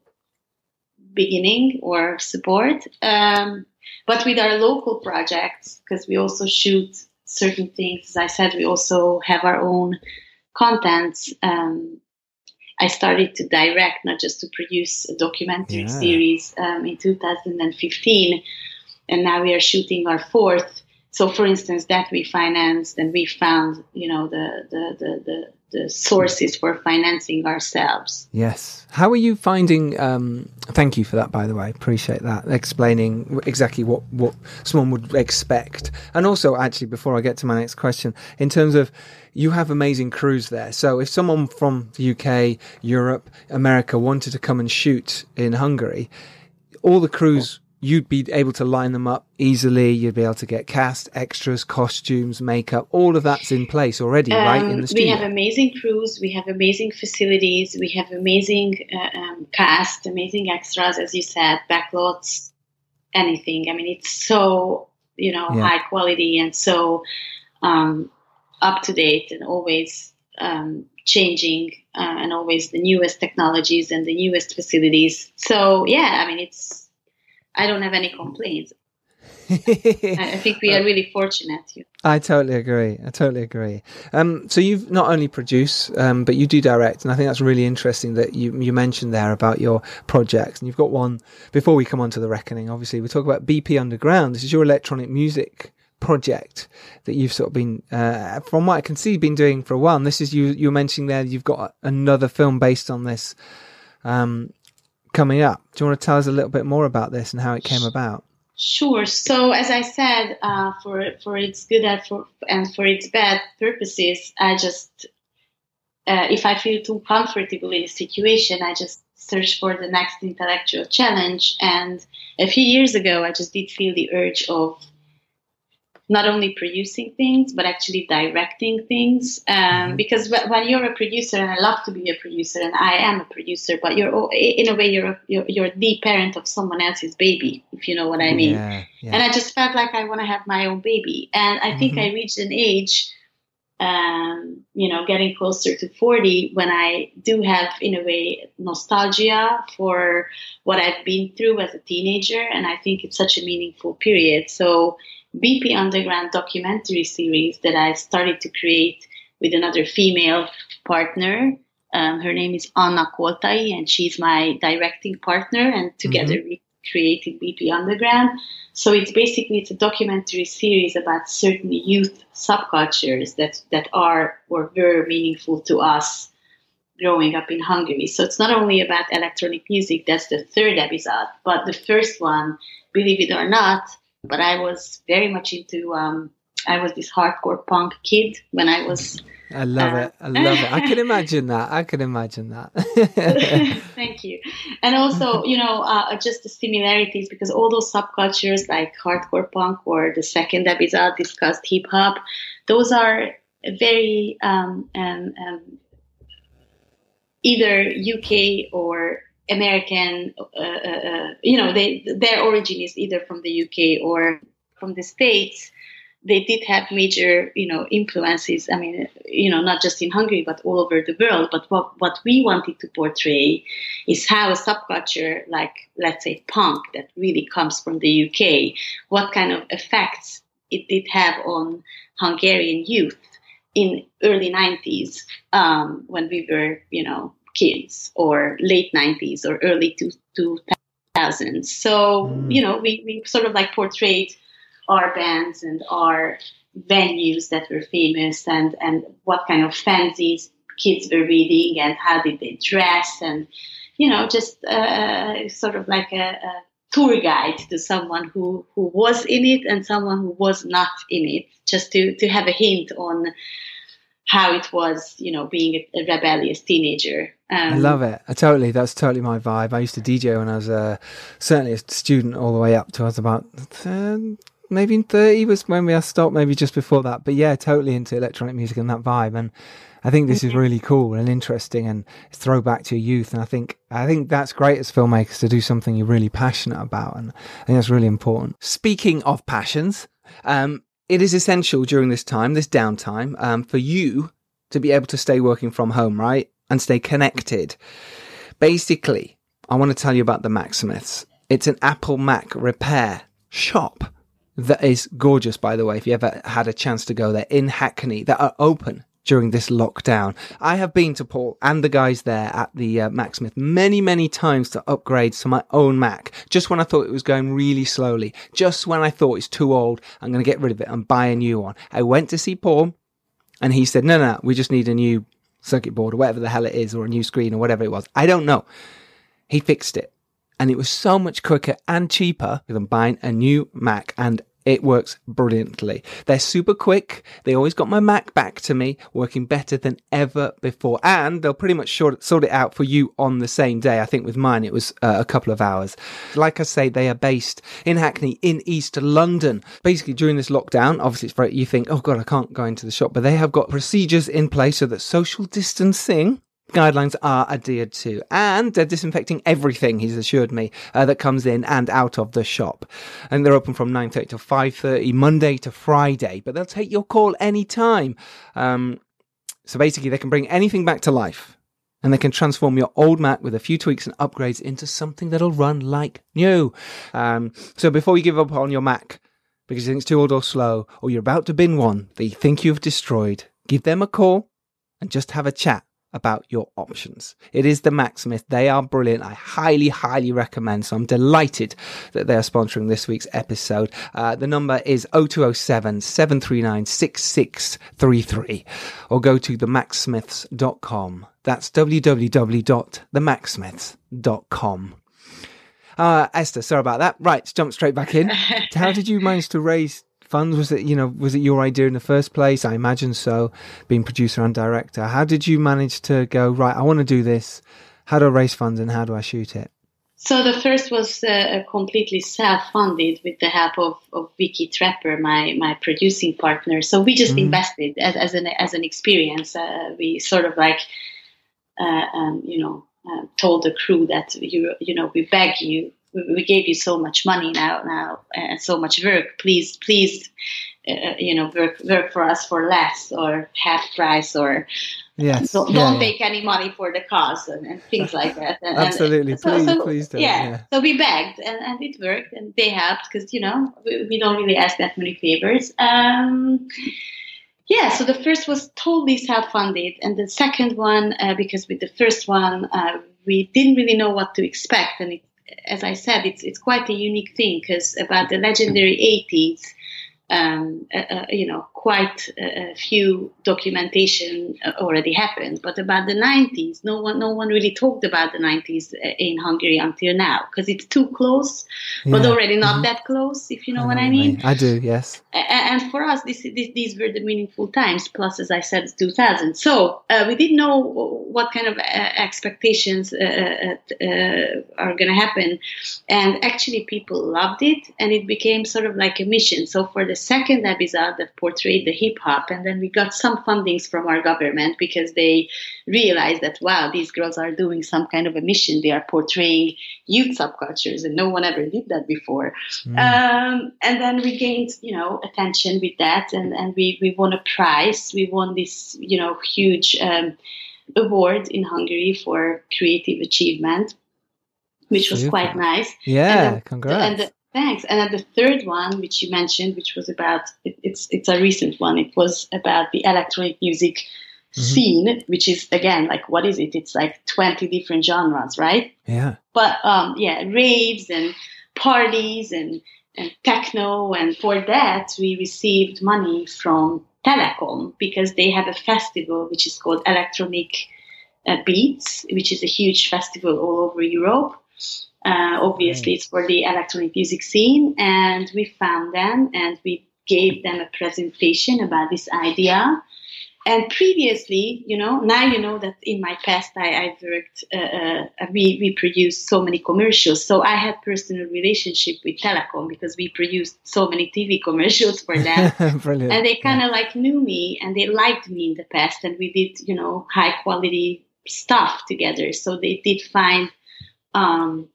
beginning or support. Um, but with our local projects, because we also shoot certain things, as I said, we also have our own contents, um, I started to direct, not just to produce a documentary yeah. series um, in 2015. And now we are shooting our fourth. So, for instance, that we financed and we found, you know, the, the, the, the the sources for financing ourselves. Yes. How are you finding? Um, thank you for that, by the way. Appreciate that. Explaining exactly what what someone would expect, and also actually before I get to my next question, in terms of you have amazing crews there. So if someone from the UK, Europe, America wanted to come and shoot in Hungary, all the crews you'd be able to line them up easily. You'd be able to get cast, extras, costumes, makeup, all of that's in place already, um, right? In the studio. We have amazing crews, we have amazing facilities, we have amazing uh, um, cast, amazing extras, as you said, backlots, anything. I mean, it's so you know yeah. high quality and so um, up to date and always um, changing uh, and always the newest technologies and the newest facilities. So yeah, I mean, it's I don't have any complaints. I think we are really fortunate. You. I totally agree. I totally agree. Um, so you've not only produce, um, but you do direct, and I think that's really interesting that you you mentioned there about your projects. And you've got one before we come on to the reckoning. Obviously, we talk about BP Underground. This is your electronic music project that you've sort of been, uh, from what I can see, been doing for a while. And this is you. You were mentioning there you've got another film based on this um, coming up. Do you want to tell us a little bit more about this and how it came about? Sure. So, as I said, uh, for for its good and for and for its bad purposes, I just uh, if I feel too comfortable in a situation, I just search for the next intellectual challenge. And a few years ago, I just did feel the urge of not only producing things but actually directing things um, mm-hmm. because when you're a producer and i love to be a producer and i am a producer but you're in a way you're, a, you're, you're the parent of someone else's baby if you know what i mean yeah, yeah. and i just felt like i want to have my own baby and i think mm-hmm. i reached an age um, you know getting closer to 40 when i do have in a way nostalgia for what i've been through as a teenager and i think it's such a meaningful period so BP Underground documentary series that I started to create with another female partner. Um, her name is Anna Koltai, and she's my directing partner. And together mm-hmm. we created BP Underground. So it's basically it's a documentary series about certain youth subcultures that that are or were meaningful to us growing up in Hungary. So it's not only about electronic music. That's the third episode, but the first one, believe it or not, but I was very much into. Um, I was this hardcore punk kid when I was. I love uh, it. I love it. I can imagine that. I can imagine that. Thank you. And also, you know, uh, just the similarities because all those subcultures like hardcore punk or the second episode discussed hip hop, those are very um, um, um, either UK or American, uh, uh, uh, you know, they, their origin is either from the UK or from the States. They did have major, you know, influences. I mean, you know, not just in Hungary, but all over the world. But what, what we wanted to portray is how a subculture, like, let's say, punk, that really comes from the UK, what kind of effects it did have on Hungarian youth in early 90s um, when we were, you know, kids or late 90s or early 2000s. So, mm. you know, we, we sort of like portrayed our bands and our venues that were famous and, and what kind of fanzines kids were reading and how did they dress and, you know, just uh, sort of like a, a tour guide to someone who, who was in it and someone who was not in it, just to, to have a hint on how it was, you know, being a, a rebellious teenager. Um, I love it. I totally. That's totally my vibe. I used to DJ when I was uh, certainly a student, all the way up to I was about uh, maybe in thirty was when we stopped. Maybe just before that. But yeah, totally into electronic music and that vibe. And I think this is really cool and interesting, and it's throwback to your youth. And I think I think that's great as filmmakers to do something you're really passionate about, and I think that's really important. Speaking of passions, um, it is essential during this time, this downtime, um, for you to be able to stay working from home, right? And stay connected. Basically, I want to tell you about the Macsmiths. It's an Apple Mac repair shop that is gorgeous, by the way, if you ever had a chance to go there in Hackney, that are open during this lockdown. I have been to Paul and the guys there at the uh, Macsmith many, many times to upgrade to my own Mac. Just when I thought it was going really slowly, just when I thought it's too old, I'm going to get rid of it and buy a new one. I went to see Paul and he said, no, no, we just need a new circuit board or whatever the hell it is or a new screen or whatever it was. I don't know. He fixed it and it was so much quicker and cheaper than buying a new Mac. And it works brilliantly. They're super quick. They always got my Mac back to me, working better than ever before. And they'll pretty much sort it out for you on the same day. I think with mine, it was uh, a couple of hours. Like I say, they are based in Hackney in East London. Basically, during this lockdown, obviously, it's very, you think, oh God, I can't go into the shop, but they have got procedures in place so that social distancing guidelines are adhered to and they're disinfecting everything he's assured me uh, that comes in and out of the shop. And they're open from 9.30 to 5.30 monday to friday but they'll take your call anytime. Um, so basically they can bring anything back to life and they can transform your old Mac with a few tweaks and upgrades into something that'll run like new. Um, so before you give up on your Mac because you think it's too old or slow, or you're about to bin one that you think you've destroyed, give them a call and just have a chat about your options. It is the Macsmith. They are brilliant. I highly, highly recommend. So I'm delighted that they are sponsoring this week's episode. Uh, the number is 0207 739 6633 or go to themacsmiths.com. That's www.themacsmiths.com. Uh, Esther, sorry about that. Right, jump straight back in. How did you manage to raise funds? Was it, you know, was it your idea in the first place? I imagine so, being producer and director. How did you manage to go, right, I want to do this. How do I raise funds and how do I shoot it? So the first was uh, completely self-funded with the help of, of Vicky Trapper, my, my producing partner. So we just mm-hmm. invested as, as an as an experience. Uh, we sort of like, uh, um, you know, uh, told the crew that you you know we beg you we gave you so much money now now and so much work please please uh, you know work work for us for less or half price or yes don't, yeah, don't yeah. take any money for the cause and, and things like that and, absolutely and so, please so, please don't yeah. yeah. so we begged and, and it worked and they helped because you know we, we, don't really ask that many favors um, yeah, so the first was totally self-funded, and the second one, uh, because with the first one uh, we didn't really know what to expect, and it as I said, it's it's quite a unique thing because about the legendary 80s, um, uh, uh, you know, quite a, a, few documentation uh, already happened. But about the 90s, no one, no one really talked about the 90s uh, in Hungary until now because it's too close, yeah. but already not mm-hmm. that close, if you know I what know I mean. I do, yes. And for us, this, this, these were the meaningful times. Plus, as I said, 2000. So uh, we didn't know what kind of uh, expectations are going to happen, and actually, people loved it, and it became sort of like a mission. So for the second episode that portrayed the hip hop, and then we got some fundings from our government because they realized that wow, these girls are doing some kind of a mission. They are portraying youth subcultures, and no one ever did that before. Mm. Um, and then we gained, you know, attention with that, and and we we won a prize. We won this, you know, huge. Um, award in Hungary for creative achievement, which was Super. quite nice. Yeah, and congrats. And the, Thanks. And then the third one, which you mentioned, which was about it, it's it's a recent one. It was about the electronic music mm-hmm. scene, which is again like what is it? It's like twenty different genres, right? Yeah. But um, yeah, raves and parties and and techno, and for that we received money from Telekom because they have a festival which is called Electronic uh, Beats, which is a huge festival all over Europe uh, obviously, it's for the electronic music scene, and we found them and we gave them a presentation about this idea. And previously, you know, now you know that in my past I, I worked, uh, uh, we, we produced so many commercials. So I had personal relationship with Telekom because we produced so many TV commercials for them. Brilliant. And they kind of yeah. like knew me and they liked me in the past. And we did, you know, high quality stuff together. So they did find um,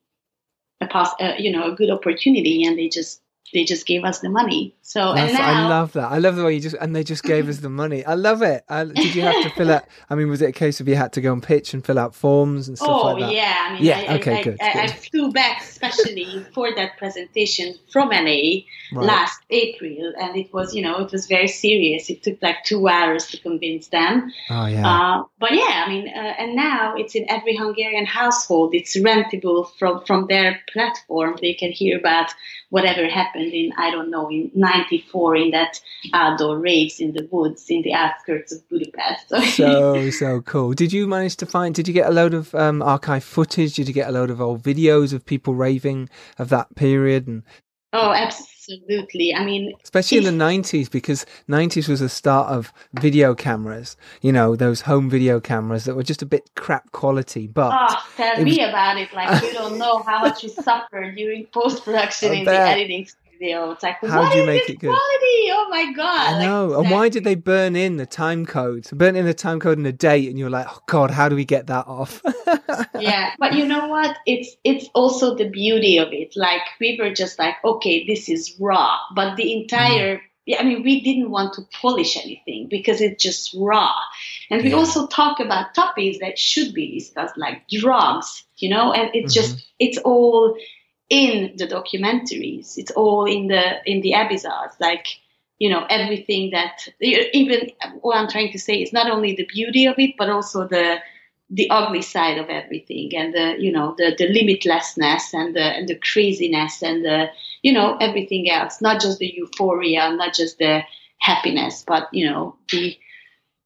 a pos- uh, you know a good opportunity and they just they just gave us the money. So now, I love that. I love the way you just and they just gave us the money. I love it. I, did you have to fill out? I mean, was it a case of you had to go and pitch and fill out forms and stuff oh, like that? Oh yeah. I mean, yeah. I, okay. I, good, I, good. I, flew back especially for that presentation from LA right. last April, and it was you know it was very serious. It took like two hours to convince them. Oh yeah. Uh, but yeah, I mean, uh, and now it's in every Hungarian household. It's rentable from from their platform. They can hear about whatever happened in I don't know in '94 in that outdoor raves in the woods in the outskirts of Budapest. so so cool. Did you manage to find? Did you get a load of um, archive footage? Did you get a load of old videos of people raving of that period? And oh, absolutely. I mean, especially in the 90s, because 90s was the start of video cameras, you know, those home video cameras that were just a bit crap quality. But oh, tell me was... about it. Like, you don't know how much you suffered during post production in the editing video. It's like, how do you make it good? Quality? Oh my god! I know. Like, and why did they burn in the time code? Burn in the time code and the date, and you're like, oh god, how do we get that off? yeah, but you know what? It's it's also the beauty of it. Like we were just like, okay, this is raw, but the entire. Mm. Yeah, I mean, we didn't want to polish anything because it's just raw. And we yeah. also talk about topics that should be discussed, like drugs, you know, and it's mm-hmm. just, it's all in the documentaries. It's all in the in the episodes. Like you know everything that even what I'm trying to say is not only the beauty of it, but also the the ugly side of everything and the you know the the limitlessness and the and the craziness and the you know everything else not just the euphoria not just the happiness but you know the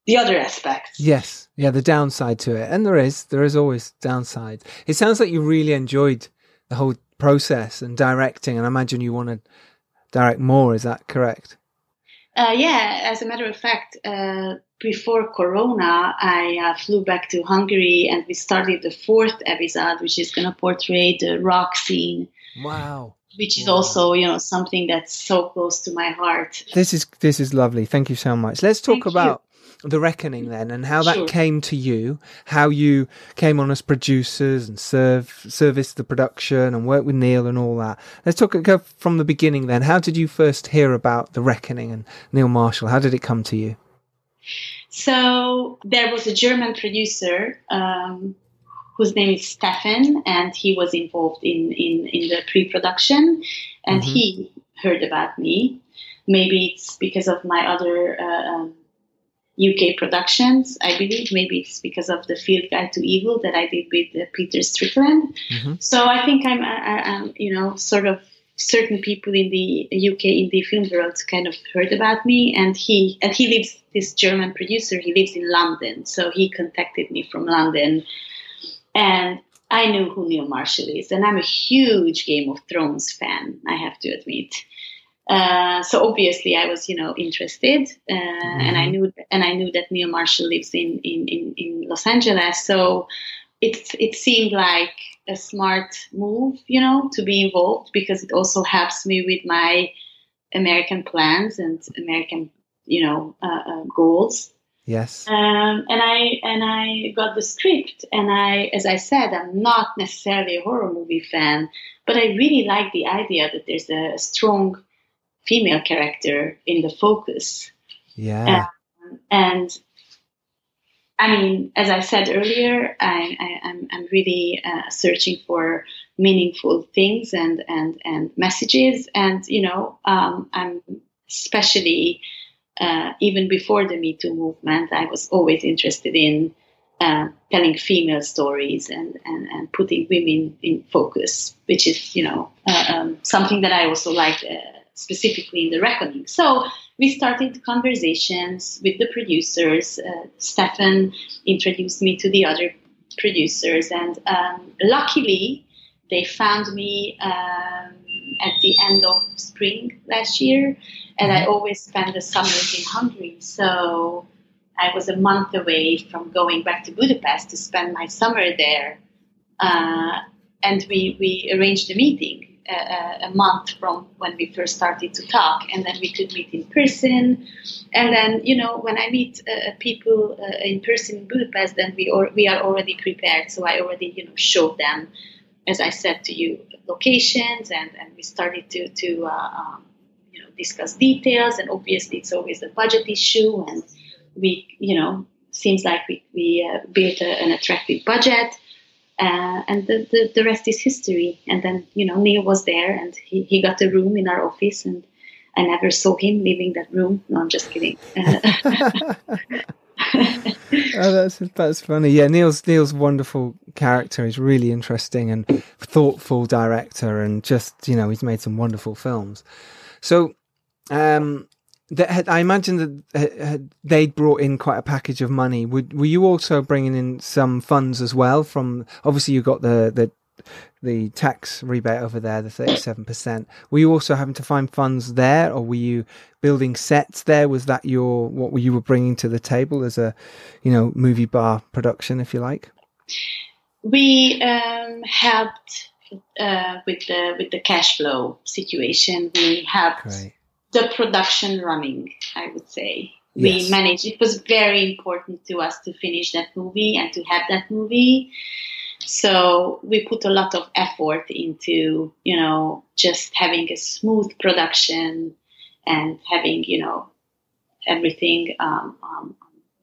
the other aspects yes yeah the downside to it and there is there is always downside it sounds like you really enjoyed the whole process and directing and i imagine you want to direct more is that correct uh, yeah as a matter of fact uh, before Corona, I uh, flew back to Hungary and we started the fourth episode, which is going to portray the rock scene. Wow. Which is wow. also, you know, something that's so close to my heart. This is this is lovely. Thank you so much. Let's talk Thank about you. The reckoning then, and how that sure. came to you. How you came on as producers and serve service the production and work with Neil and all that. Let's talk go from the beginning then. How did you first hear about the reckoning and Neil Marshall? How did it come to you? So there was a German producer um, whose name is Stefan, and he was involved in, in, in the pre production, and mm-hmm. he heard about me. Maybe it's because of my other uh, um, UK productions, I believe. Maybe it's because of the Field Guide to Evil that I did with uh, Peter Strickland. Mm-hmm. So I think I'm, I, I'm, you know, sort of certain people in the UK in the film world kind of heard about me, and he and he lives this German producer. He lives in London, so he contacted me from London, and I knew who Neil Marshall is, and I'm a huge Game of Thrones fan. I have to admit. Uh, so obviously, I was, you know, interested, uh, mm-hmm. and I knew, and I knew that Neil Marshall lives in in in, in Los Angeles. So it it seemed like a smart move, you know, to be involved because it also helps me with my American plans and American, you know, uh, uh, goals. Yes. Um, and I and I got the script, and I, as I said, I'm not necessarily a horror movie fan, but I really like the idea that there's a strong female character in the focus. Yeah. Um, and I mean, as I said earlier, I, am I'm, I'm really uh, searching for meaningful things and, and, and messages. And, you know, um, I'm especially, uh, even before the Me Too movement, I was always interested in uh, telling female stories and, and, and putting women in focus, which is, you know, uh, um, something that I also like uh, specifically in The Reckoning. So, we started conversations with the producers. Uh, Stefan introduced me to the other producers, and um, luckily, they found me um, at the end of spring last year, and I mm-hmm. always spend the summers in Hungary. So I was a month away from going back to Budapest to spend my summer there. Uh, and we, we arranged a meeting a, month from when we first started to talk, and then we could meet in person. And then, you know, when I meet uh, people uh, in person in Budapest, then we or, we are already prepared. So I already, you know, showed them, as I said to you, locations, and, and we started to to uh, um, you know discuss details. And obviously, it's always a budget issue, and we, you know, seems like we we uh, built a, an attractive budget uh, and the, the, the, rest is history. And then, you know, Neil was there and he, he got a room in our office and I never saw him leaving that room. No, I'm just kidding. oh, that's that's funny. Yeah, Neil's Neil's wonderful character. He's really interesting and thoughtful director, and just you know he's made some wonderful films. So, um, that I imagine that they'd brought in quite a package of money. Would, were you also bringing in some funds as well? From obviously you got the the the tax rebate over there, the thirty seven percent. Were you also having to find funds there, or were you building sets there? Was that your what you were bringing to the table as a you know MovieBar production, if you like? We um, helped uh, with the with the cash flow situation. We helped. Great the production running, I would say. Yes. We managed, it was very important to us to finish that movie and to have that movie. So we put a lot of effort into, you know, just having a smooth production and having, you know, everything um, um,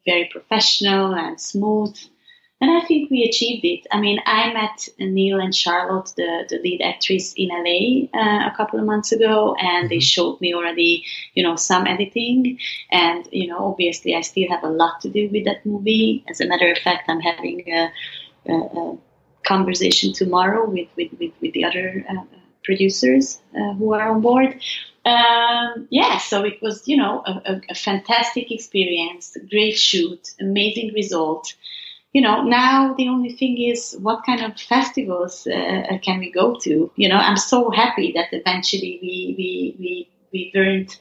very professional and smooth. And I think we achieved it. I mean, I met Neil and Charlotte, the, the lead actress in LA, uh, a couple of months ago, and mm-hmm. they showed me already, you know, some editing. And, you know, obviously, I still have a lot to do with that movie. As a matter of fact, I'm having a, a, a conversation tomorrow with, with, with, with the other uh, producers uh, who are on board. Um, yeah, so it was, you know, a, a fantastic experience, great shoot, amazing result you know, now the only thing is what kind of festivals uh, can we go to? You know, I'm so happy that eventually we we we, we weren't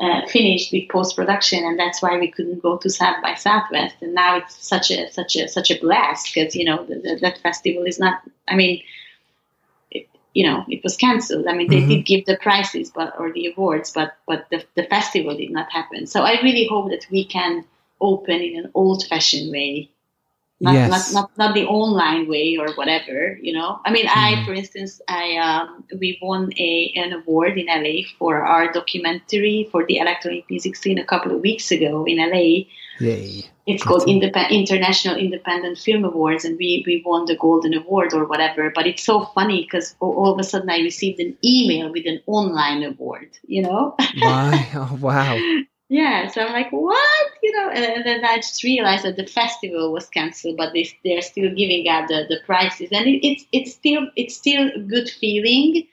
uh, finished with post production, and that's why we couldn't go to South by Southwest. And now it's such a such a such a blast because you know the, the, that festival is not. I mean. you know, it was cancelled. I mean, they mm-hmm. did give the prizes, but or the awards, but but the, the festival did not happen. So I really hope that we can open in an old-fashioned way not, yes. not, not, not the online way or whatever, you know. I mean, mm. I, mm-hmm. for instance, I um, we won a an award in LA for our documentary for the electronic music scene a couple of weeks ago in LA. Yay. It's called Indep- International Independent Film Awards, and we, we won the Golden Award or whatever. But it's so funny because all of a sudden I received an email with an online award, you know? Wow. Oh, wow. Yeah so i'm like what you know and, and, then i just realized that the festival was canceled but they, they're still giving out the, the prizes and it, it's it's still it's still a good feeling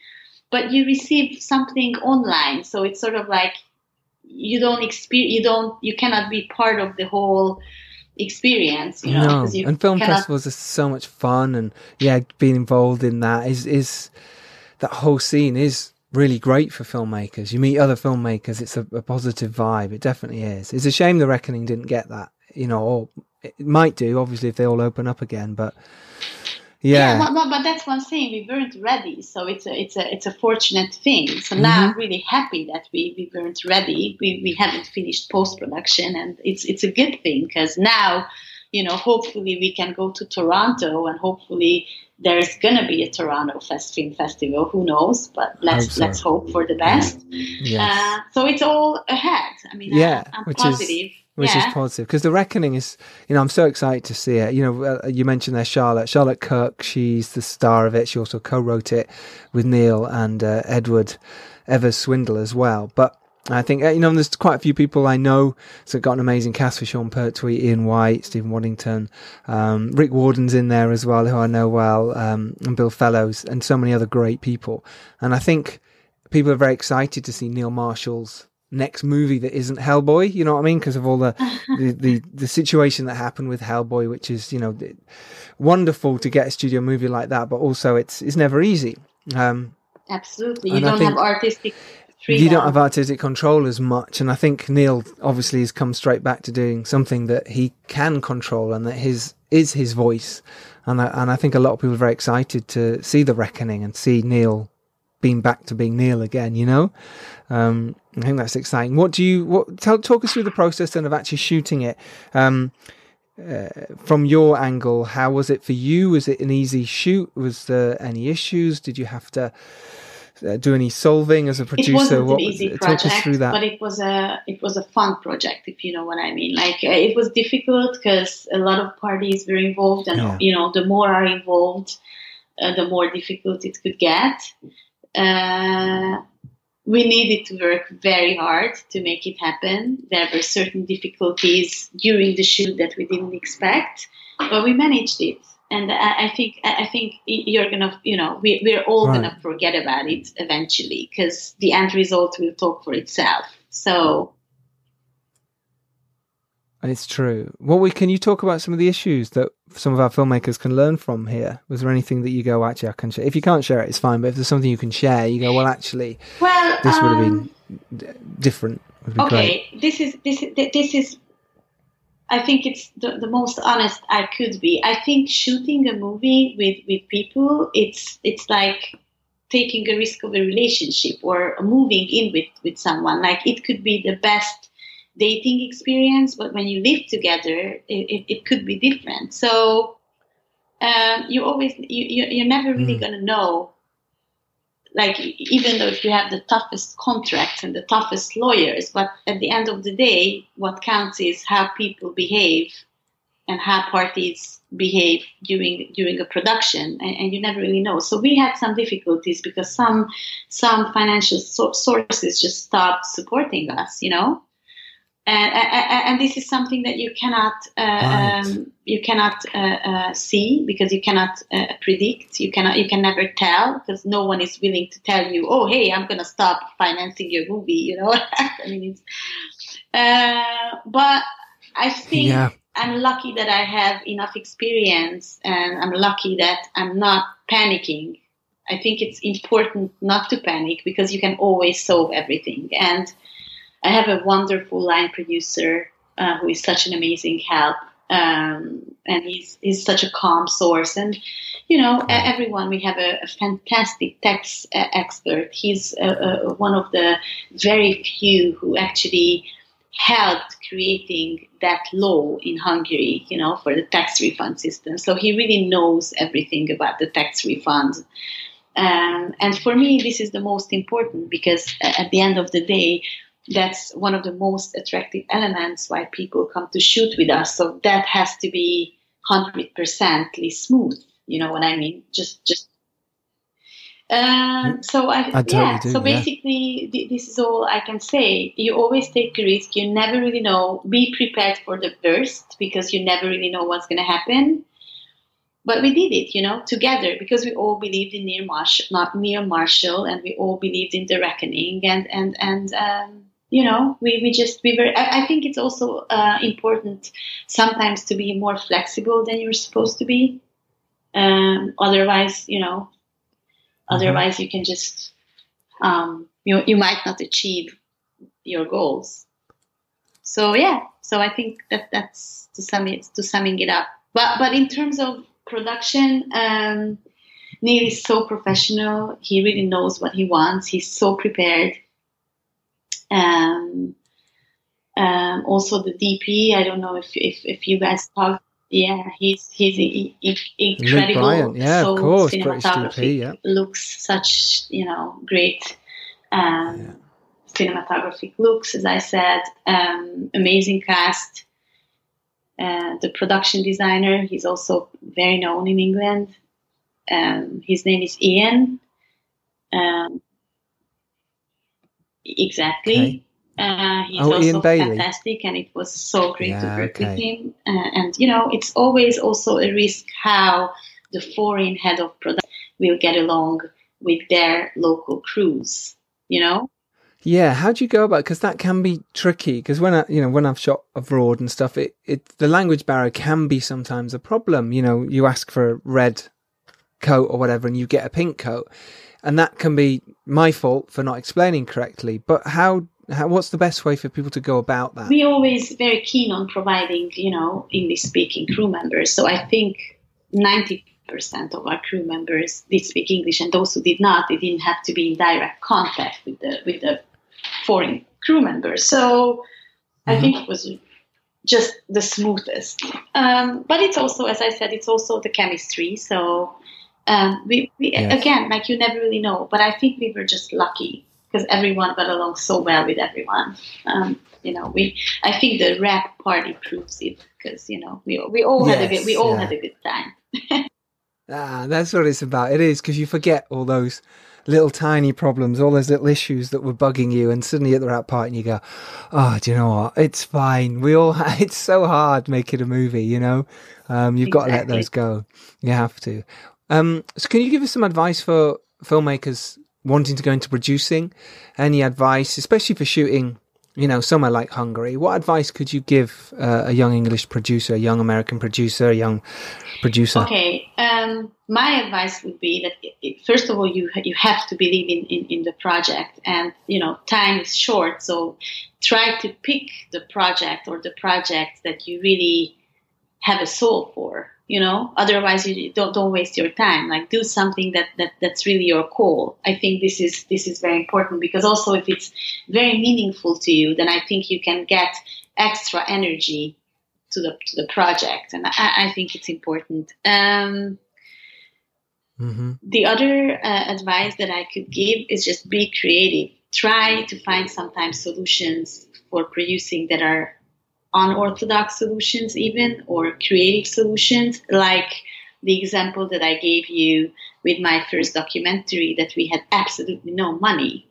but you receive something online so it's sort of like you don't experience you don't you cannot be part of the whole experience you know no. You and film cannot... festivals are so much fun and yeah being involved in that is is that whole scene is really great for filmmakers. You meet other filmmakers, it's a, a, positive vibe. It definitely is. It's a shame the Reckoning didn't get that, you know, or it might do, obviously, if they all open up again, but. Yeah, yeah but, but that's one thing we weren't ready, so it's a it's a it's a fortunate thing. So now mm-hmm. I'm really happy that we, we weren't ready. We we haven't finished post production, and it's it's a good thing because now you know, hopefully we can go to Toronto and hopefully there's gonna be a Toronto Fest Film Festival. Who knows? But let's so. let's hope for the best. Yes. Uh, so it's all ahead. I mean, yeah, I, am positive. Is, which yeah. is positive because the reckoning is you know i'm so excited to see it you know uh, you mentioned there charlotte charlotte kirk she's the star of it she also co-wrote it with neil and uh, edward evers swindell as well but I think, uh, you know, there's quite a few people I know. So got an amazing cast for Sean Pertwee, Ian Whyte, Steven Waddington, um, Rick Warden's in there as well, who I know well, um, and Bill Fellows, and so many other great people. And I think people are very excited to see Neil Marshall's next movie that isn't Hellboy. You know what I mean? Because of all the, the, the the situation that happened with Hellboy, which is you know wonderful to get a studio movie like that, but also it's it's never easy. Um, Absolutely, you don't think, have artistic you don't have artistic control as much. And I think Neil obviously has come straight back to doing something that he can control and that his is his voice. And I, and I think a lot of people are very excited to see the reckoning and see Neil being back to being Neil again. You know, um, I think that's exciting. What do you what tell, talk us through the process then of actually shooting it? Um, uh, from your angle, how was it for you? Was it an easy shoot? Was there any issues? Did you have to uh, do any solving as a producer? It wasn't what, an easy project, but it was a it was a fun project, if you know what I mean. Like uh, it was difficult because a lot of parties were involved, and yeah. you know, the more are involved, uh, the more difficult it could get. Uh, we needed to work very hard to make it happen. There were certain difficulties during the shoot that we didn't expect, but we managed it and I, I, think I think you're gonna you know we, we're all right. gonna forget about it eventually because the end result will talk for itself. So. It's true. What we can you talk about some of the issues that some of our filmmakers can learn from here? Was there anything that you go, actually, I can share? If you can't share it, it's fine. But if there's something you can share, you go, well, actually, well, this would have been um, different. Okay, great. this is this is this is I think it's the, the most honest I could be. I think shooting a movie with, with people, it's it's like taking a risk of a relationship or moving in with, with someone. Like it could be the best dating experience, but when you live together, it, it, it could be different. So um, you always you, you're never really mm. gonna know like even though if you have the toughest contracts and the toughest lawyers but at the end of the day what counts is how people behave and how parties behave during during a production, and, and, you never really know. So we had some difficulties because some some financial so- sources just stopped supporting us, you know. And, and, and this is something that you cannot uh, right. um, you cannot uh, uh, see because you cannot uh, predict. You cannot you can never tell because no one is willing to tell you, oh hey, I'm gonna stop financing your movie. You know, I mean, it's, uh, but I think. Yeah I'm lucky that I have enough experience and I'm lucky that I'm not panicking. I think it's important not to panic because you can always solve everything. And I have a wonderful line producer uh, who is such an amazing help. Um, and he's, he's such a calm source. And, you know, everyone, we have a, a fantastic tax uh, expert. He's uh, uh, one of the very few who actually helped creating that law in Hungary, you know, for the tax refund system. So he really knows everything about the tax refunds. Um, and for me, this is the most important because at the end of the day, that's one of the most attractive elements why people come to shoot with us. So that has to be 100% smooth. You know what I mean? Just, just um, so I, I totally yeah. Do, so basically, th- this is all I can say. You always take a risk. You never really know. Be prepared for the worst because you never really know what's going to happen. But we did it, you know, together because we all believed in near Marshall, not near Marshall, and we all believed in the reckoning, and and and um, you know, we, we just we were. I, I think it's also uh, important sometimes to be more flexible than you're supposed to be. Um, otherwise, you know, Mm-hmm. Otherwise, mm-hmm. you can just um, you you might not achieve your goals. So yeah, so I think that that's to sum it to summing it up. But but in terms of production, um, Neil is so professional. He really knows what he wants. He's so prepared. Um, um, also the DP. I don't know if if, if you guys talked yeah, he's he's incredible. Yeah, so of course, cinematography yeah. looks such you know great um, yeah. cinematographic looks, as I said, um, amazing cast. Uh, the production designer, he's also very known in England. Um, his name is Ian. Um, exactly. Okay. Uh, he's oh, also fantastic, and it was so great yeah, to work okay. with him. Uh, and you know, it's always also a risk how the foreign head of production will get along with their local crews. You know. Yeah, how do you go about? Because that can be tricky. Because when I, you know, when I've shot abroad and stuff, it, it the language barrier can be sometimes a problem. You know, you ask for a red coat or whatever, and you get a pink coat, and that can be my fault for not explaining correctly. But how how, what's the best way for people to go about that? We're always very keen on providing, you know, English speaking crew members. So I think 90% of our crew members did speak English, and those who did not, they didn't have to be in direct contact with the with the foreign crew members. So mm-hmm. I think it was just the smoothest. Um, but it's also, as I said, it's also the chemistry. So um, we, we yes. again, like you never really know. But I think we were just lucky because everyone got along so well with everyone. Um, you know, we I think the wrap party proves it because you know we we all yes, had a good we all yeah. had a good time. ah, that's what it's about. It is because you forget all those little tiny problems, all those little issues that were bugging you, and suddenly at the wrap party, and you go, "Oh, do you know what? It's fine. We all. it's so hard making a movie. You know, um, you've exactly. got to let those go. You have to. Um, so, can you give us some advice for filmmakers wanting to go into producing, any advice, especially for shooting, you know, somewhere like Hungary? What advice could you give uh, a young English producer, a young American producer, a young producer? Okay, um, my advice would be that first of all, you you have to believe in, in, in the project, and you know, time is short, so try to pick the project or the project that you really have a soul for you know otherwise you don't don't waste your time. Like do something that, that that's really your call. I think this is this is very important because also if it's very meaningful to you then i think you can get extra energy to the to the project. And i, I think it's important. Um, mm-hmm. the other uh, advice that i could give is just be creative. Try to find sometimes solutions for producing that are unorthodox solutions, even or creative solutions, like the example that I gave you with my first documentary that we had absolutely no money.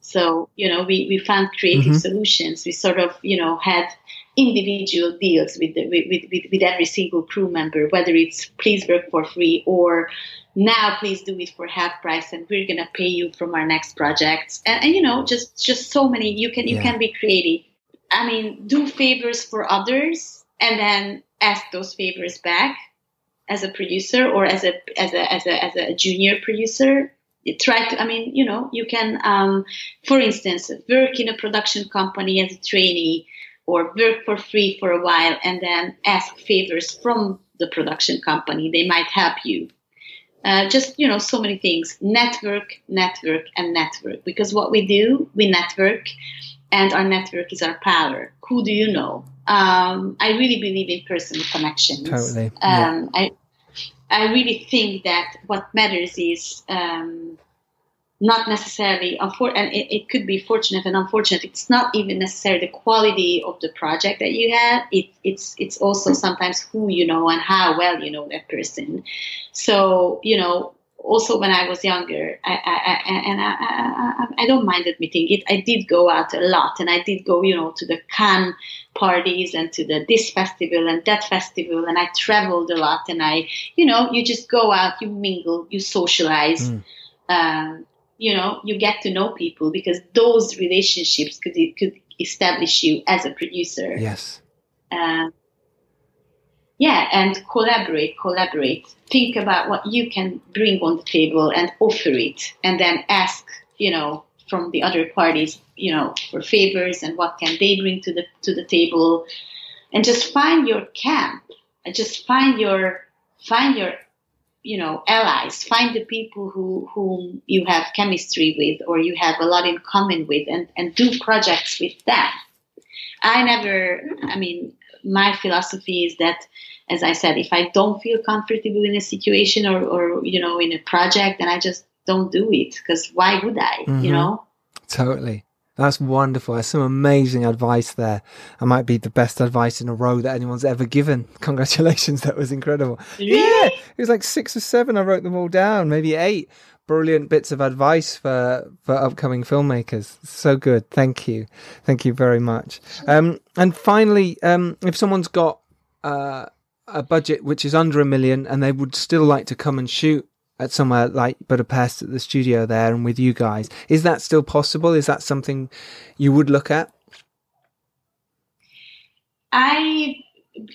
So, you know, we, we found creative mm-hmm. solutions. We sort of, you know, had individual deals with, the, with, with, with every single crew member, whether it's please work for free or now please do it for half price and we're going to pay you from our next projects. And, and, you know, just, just so many, you can, you yeah. can be creative. I mean, do favors for others and then ask those favors back as a producer or as a as a as a, as a junior producer. Try to i mean you know you can um, for instance work in a production company as a trainee or work for free for a while and then ask favors from the production company. They might help you. Uh, just you know so many things. Network network and network. Because what we do we network and our network is our power who do you know um, I really believe in personal connections. Totally. Um, yeah. I, I really think that what matters is um, not necessarily, and it, it, could be fortunate and unfortunate. It's not even necessarily the quality of the project that you have. It, it's it's also sometimes who you know and how well you know that person. So you know, also when I was younger, I, I, I and I, I, don't mind admitting it, I did go out a lot, and I did go, you know, to the Cannes parties and to the this festival and that festival, and I traveled a lot, and I, you know, you just go out, you mingle, you socialize. Mm. Um, you know, you get to know people because those relationships could could establish you as a producer. Yes. Um, yeah, and collaborate, collaborate. Think about what you can bring on the table and offer it, and then ask, you know, from the other parties, you know, for favors and what can they bring to the to the table, and just find your camp, and just find your find your you know allies. Find the people who whom you have chemistry with or you have a lot in common with and and do projects with them. I never i mean my philosophy is that as i said if i don't feel comfortable in a situation or, or you know in a project then i just don't do it because why would i mm-hmm. you know totally that's wonderful. That's some amazing advice there. That might be the best advice in a row that anyone's ever given. Congratulations. That was incredible. Yeah. It was like six or seven. I wrote them all down, maybe eight brilliant bits of advice for for upcoming filmmakers. So good. Thank you. Thank you very much. Um, and finally, um, if someone's got uh, a budget which is under a million and they would still like to come and shoot at somewhere like Budapest at the studio there and with you guys, is that still possible? Is that something you would look at? I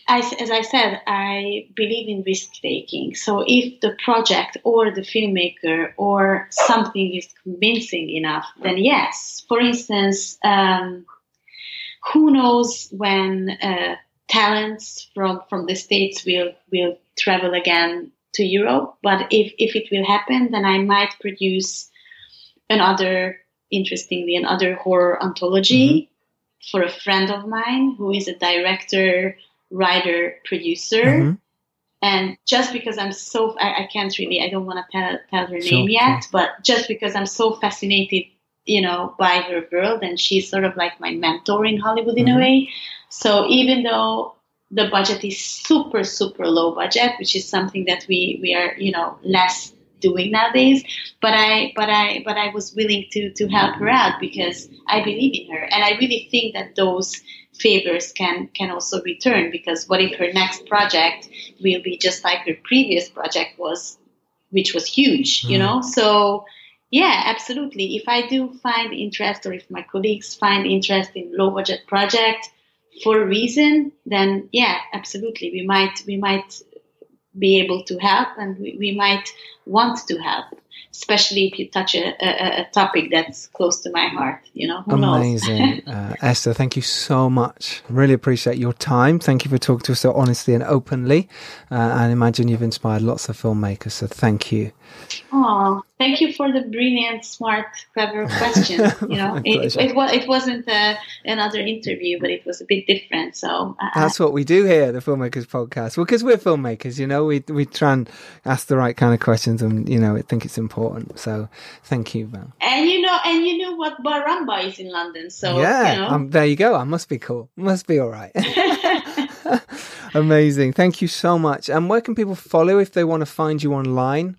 I, as I said, I believe in risk taking. So if the project or the filmmaker or something is convincing enough, then yes. For instance, um, who knows when uh, talents from from the states will will travel again to Europe? But if if it will happen, then I might produce another, interestingly, another horror anthology. Mm-hmm. For a friend of mine who is a director writer producer. Mm-hmm. And just because I'm so, I, I, can't really, I don't want to tell, tell her sure, name yet, but just because I'm so fascinated, you know, by her world and she's sort of like my mentor in Hollywood in mm-hmm. a way. So even though the budget is super, super low budget, which is something that we, we are, you know, less doing nowadays. But I, but I, but I was willing to, to help her out because I believe in her. And I really think that those favors can can also return because what if her next project will be just like her previous project was which was huge mm. you know? So yeah absolutely. If i do find interest or if my colleagues find interest in low budget project for a reason then yeah absolutely. We might we might be able to help and we, we might want to help especially if you touch a, a, a, topic that's close to my heart. You know, Who amazing, uh, Esther. Thank you so much. Really appreciate your time. Thank you for talking to us so honestly and openly. Uh, and imagine you've inspired lots of filmmakers. So thank you. Oh, thank you for the brilliant, smart, clever question. You know, it, it, it, wasn't uh, another interview, but it was a bit different. So uh, that's what we do here, the Filmmakers Podcast. Well, because we're filmmakers, you know, we we try and ask the right kind of questions, and you know, I think it's important important. So thank you, Val. And you know, and you know what Baramba is in London. So yeah, you know. um, there you go. I must be cool. Must be all right. Amazing. Thank you so much. And where can people follow if they want to find you online?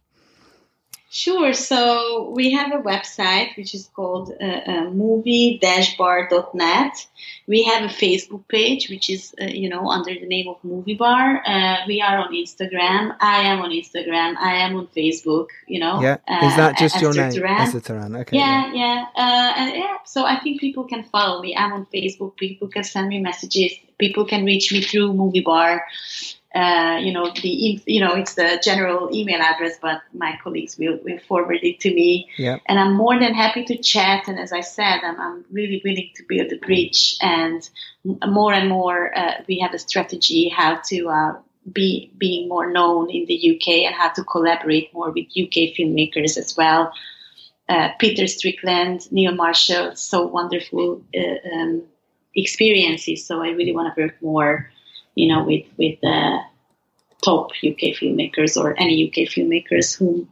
Sure. So we have a website which is called uh, uh, movie-bar.net. We have a Facebook page which is, uh, you know, under the name of MovieBar. Uh, we are on Instagram. I am on Instagram. I am on Facebook. You know. Yeah. Is that just your name? Turan. Esther Turan. Okay. Yeah, yeah, uh, yeah. So I think people can follow me. I'm on Facebook. People can send me messages. People can reach me through MovieBar. Uh, you know the you know it's the general email address, but my colleagues will, will forward it to me. Yeah. And I'm more than happy to chat. And as I said, I'm, I'm really willing to build a bridge. And more and more, uh, we have a strategy how to uh, be being more known in the UK and how to collaborate more with UK filmmakers as well. Uh, Peter Strickland, Neil Marshall, so wonderful uh, um, experiences. So I really want to work more, you know, with with uh, top UK filmmakers or any UK filmmakers whom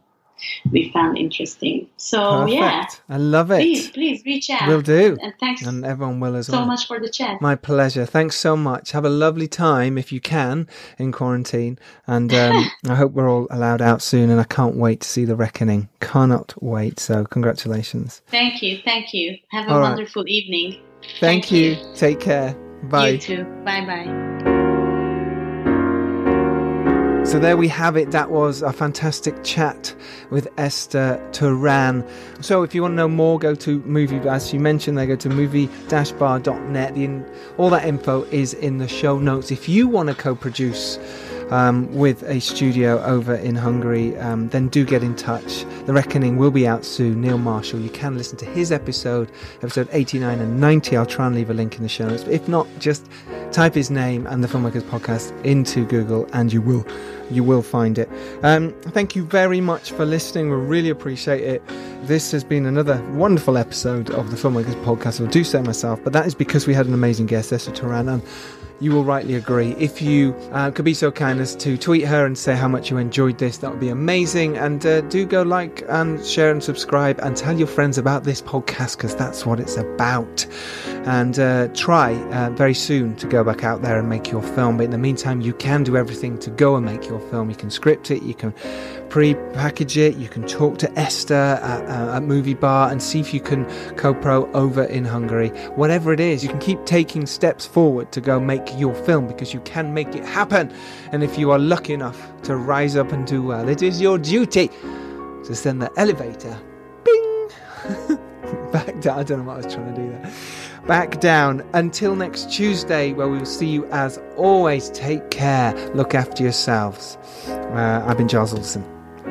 we found interesting. So Perfect. Yeah, I love it. please, please reach out. We'll do. And thanks And everyone will as so well. So much for the chat. My pleasure. Thanks so much. Have a lovely time if you can in quarantine. And um, I hope we're all allowed out soon. And I can't wait to see The Reckoning. Cannot wait. So, congratulations. Thank you, thank you. Have a All right. wonderful evening. Thank, you. Take care. Bye. You too. Bye bye. So there we have it. That was a fantastic chat with Esther Turan. So if you want to know more, go to movie, as she mentioned, they go to movie-bar.net. All that info is in the show notes. If you want to co-produce um, with a studio over in Hungary, um, then do get in touch. The Reckoning will be out soon. Neil Marshall, you can listen to his episode, episode 89 and 90. I'll try and leave a link in the show notes. But if not, just type his name and the Filmmakers Podcast into Google, and you will you will find it. Um, thank you very much for listening. We really appreciate it. This has been another wonderful episode of the Filmmakers Podcast. I'll do so myself, but that is because we had an amazing guest, Esther Turan, and you will rightly agree. If you uh, could be so kind as to tweet her and say how much you enjoyed this, that would be amazing. And uh, do go like and share and subscribe and tell your friends about this podcast because that's what it's about. And uh, try uh, very soon to go back out there and make your film. But in the meantime, you can do everything to go and make your film. You can script it, you can pre-package it. You can talk to Esther at, uh, at MovieBar and see if you can co-pro over in Hungary. Whatever it is, you can keep taking steps forward to go make your film because you can make it happen. And if you are lucky enough to rise up and do well, it is your duty to send the elevator, bing, back down. I don't know what I was trying to do there. Back down until next Tuesday, where we will see you as always. Take care, look after yourselves. Uh, I've been Giles Alderson.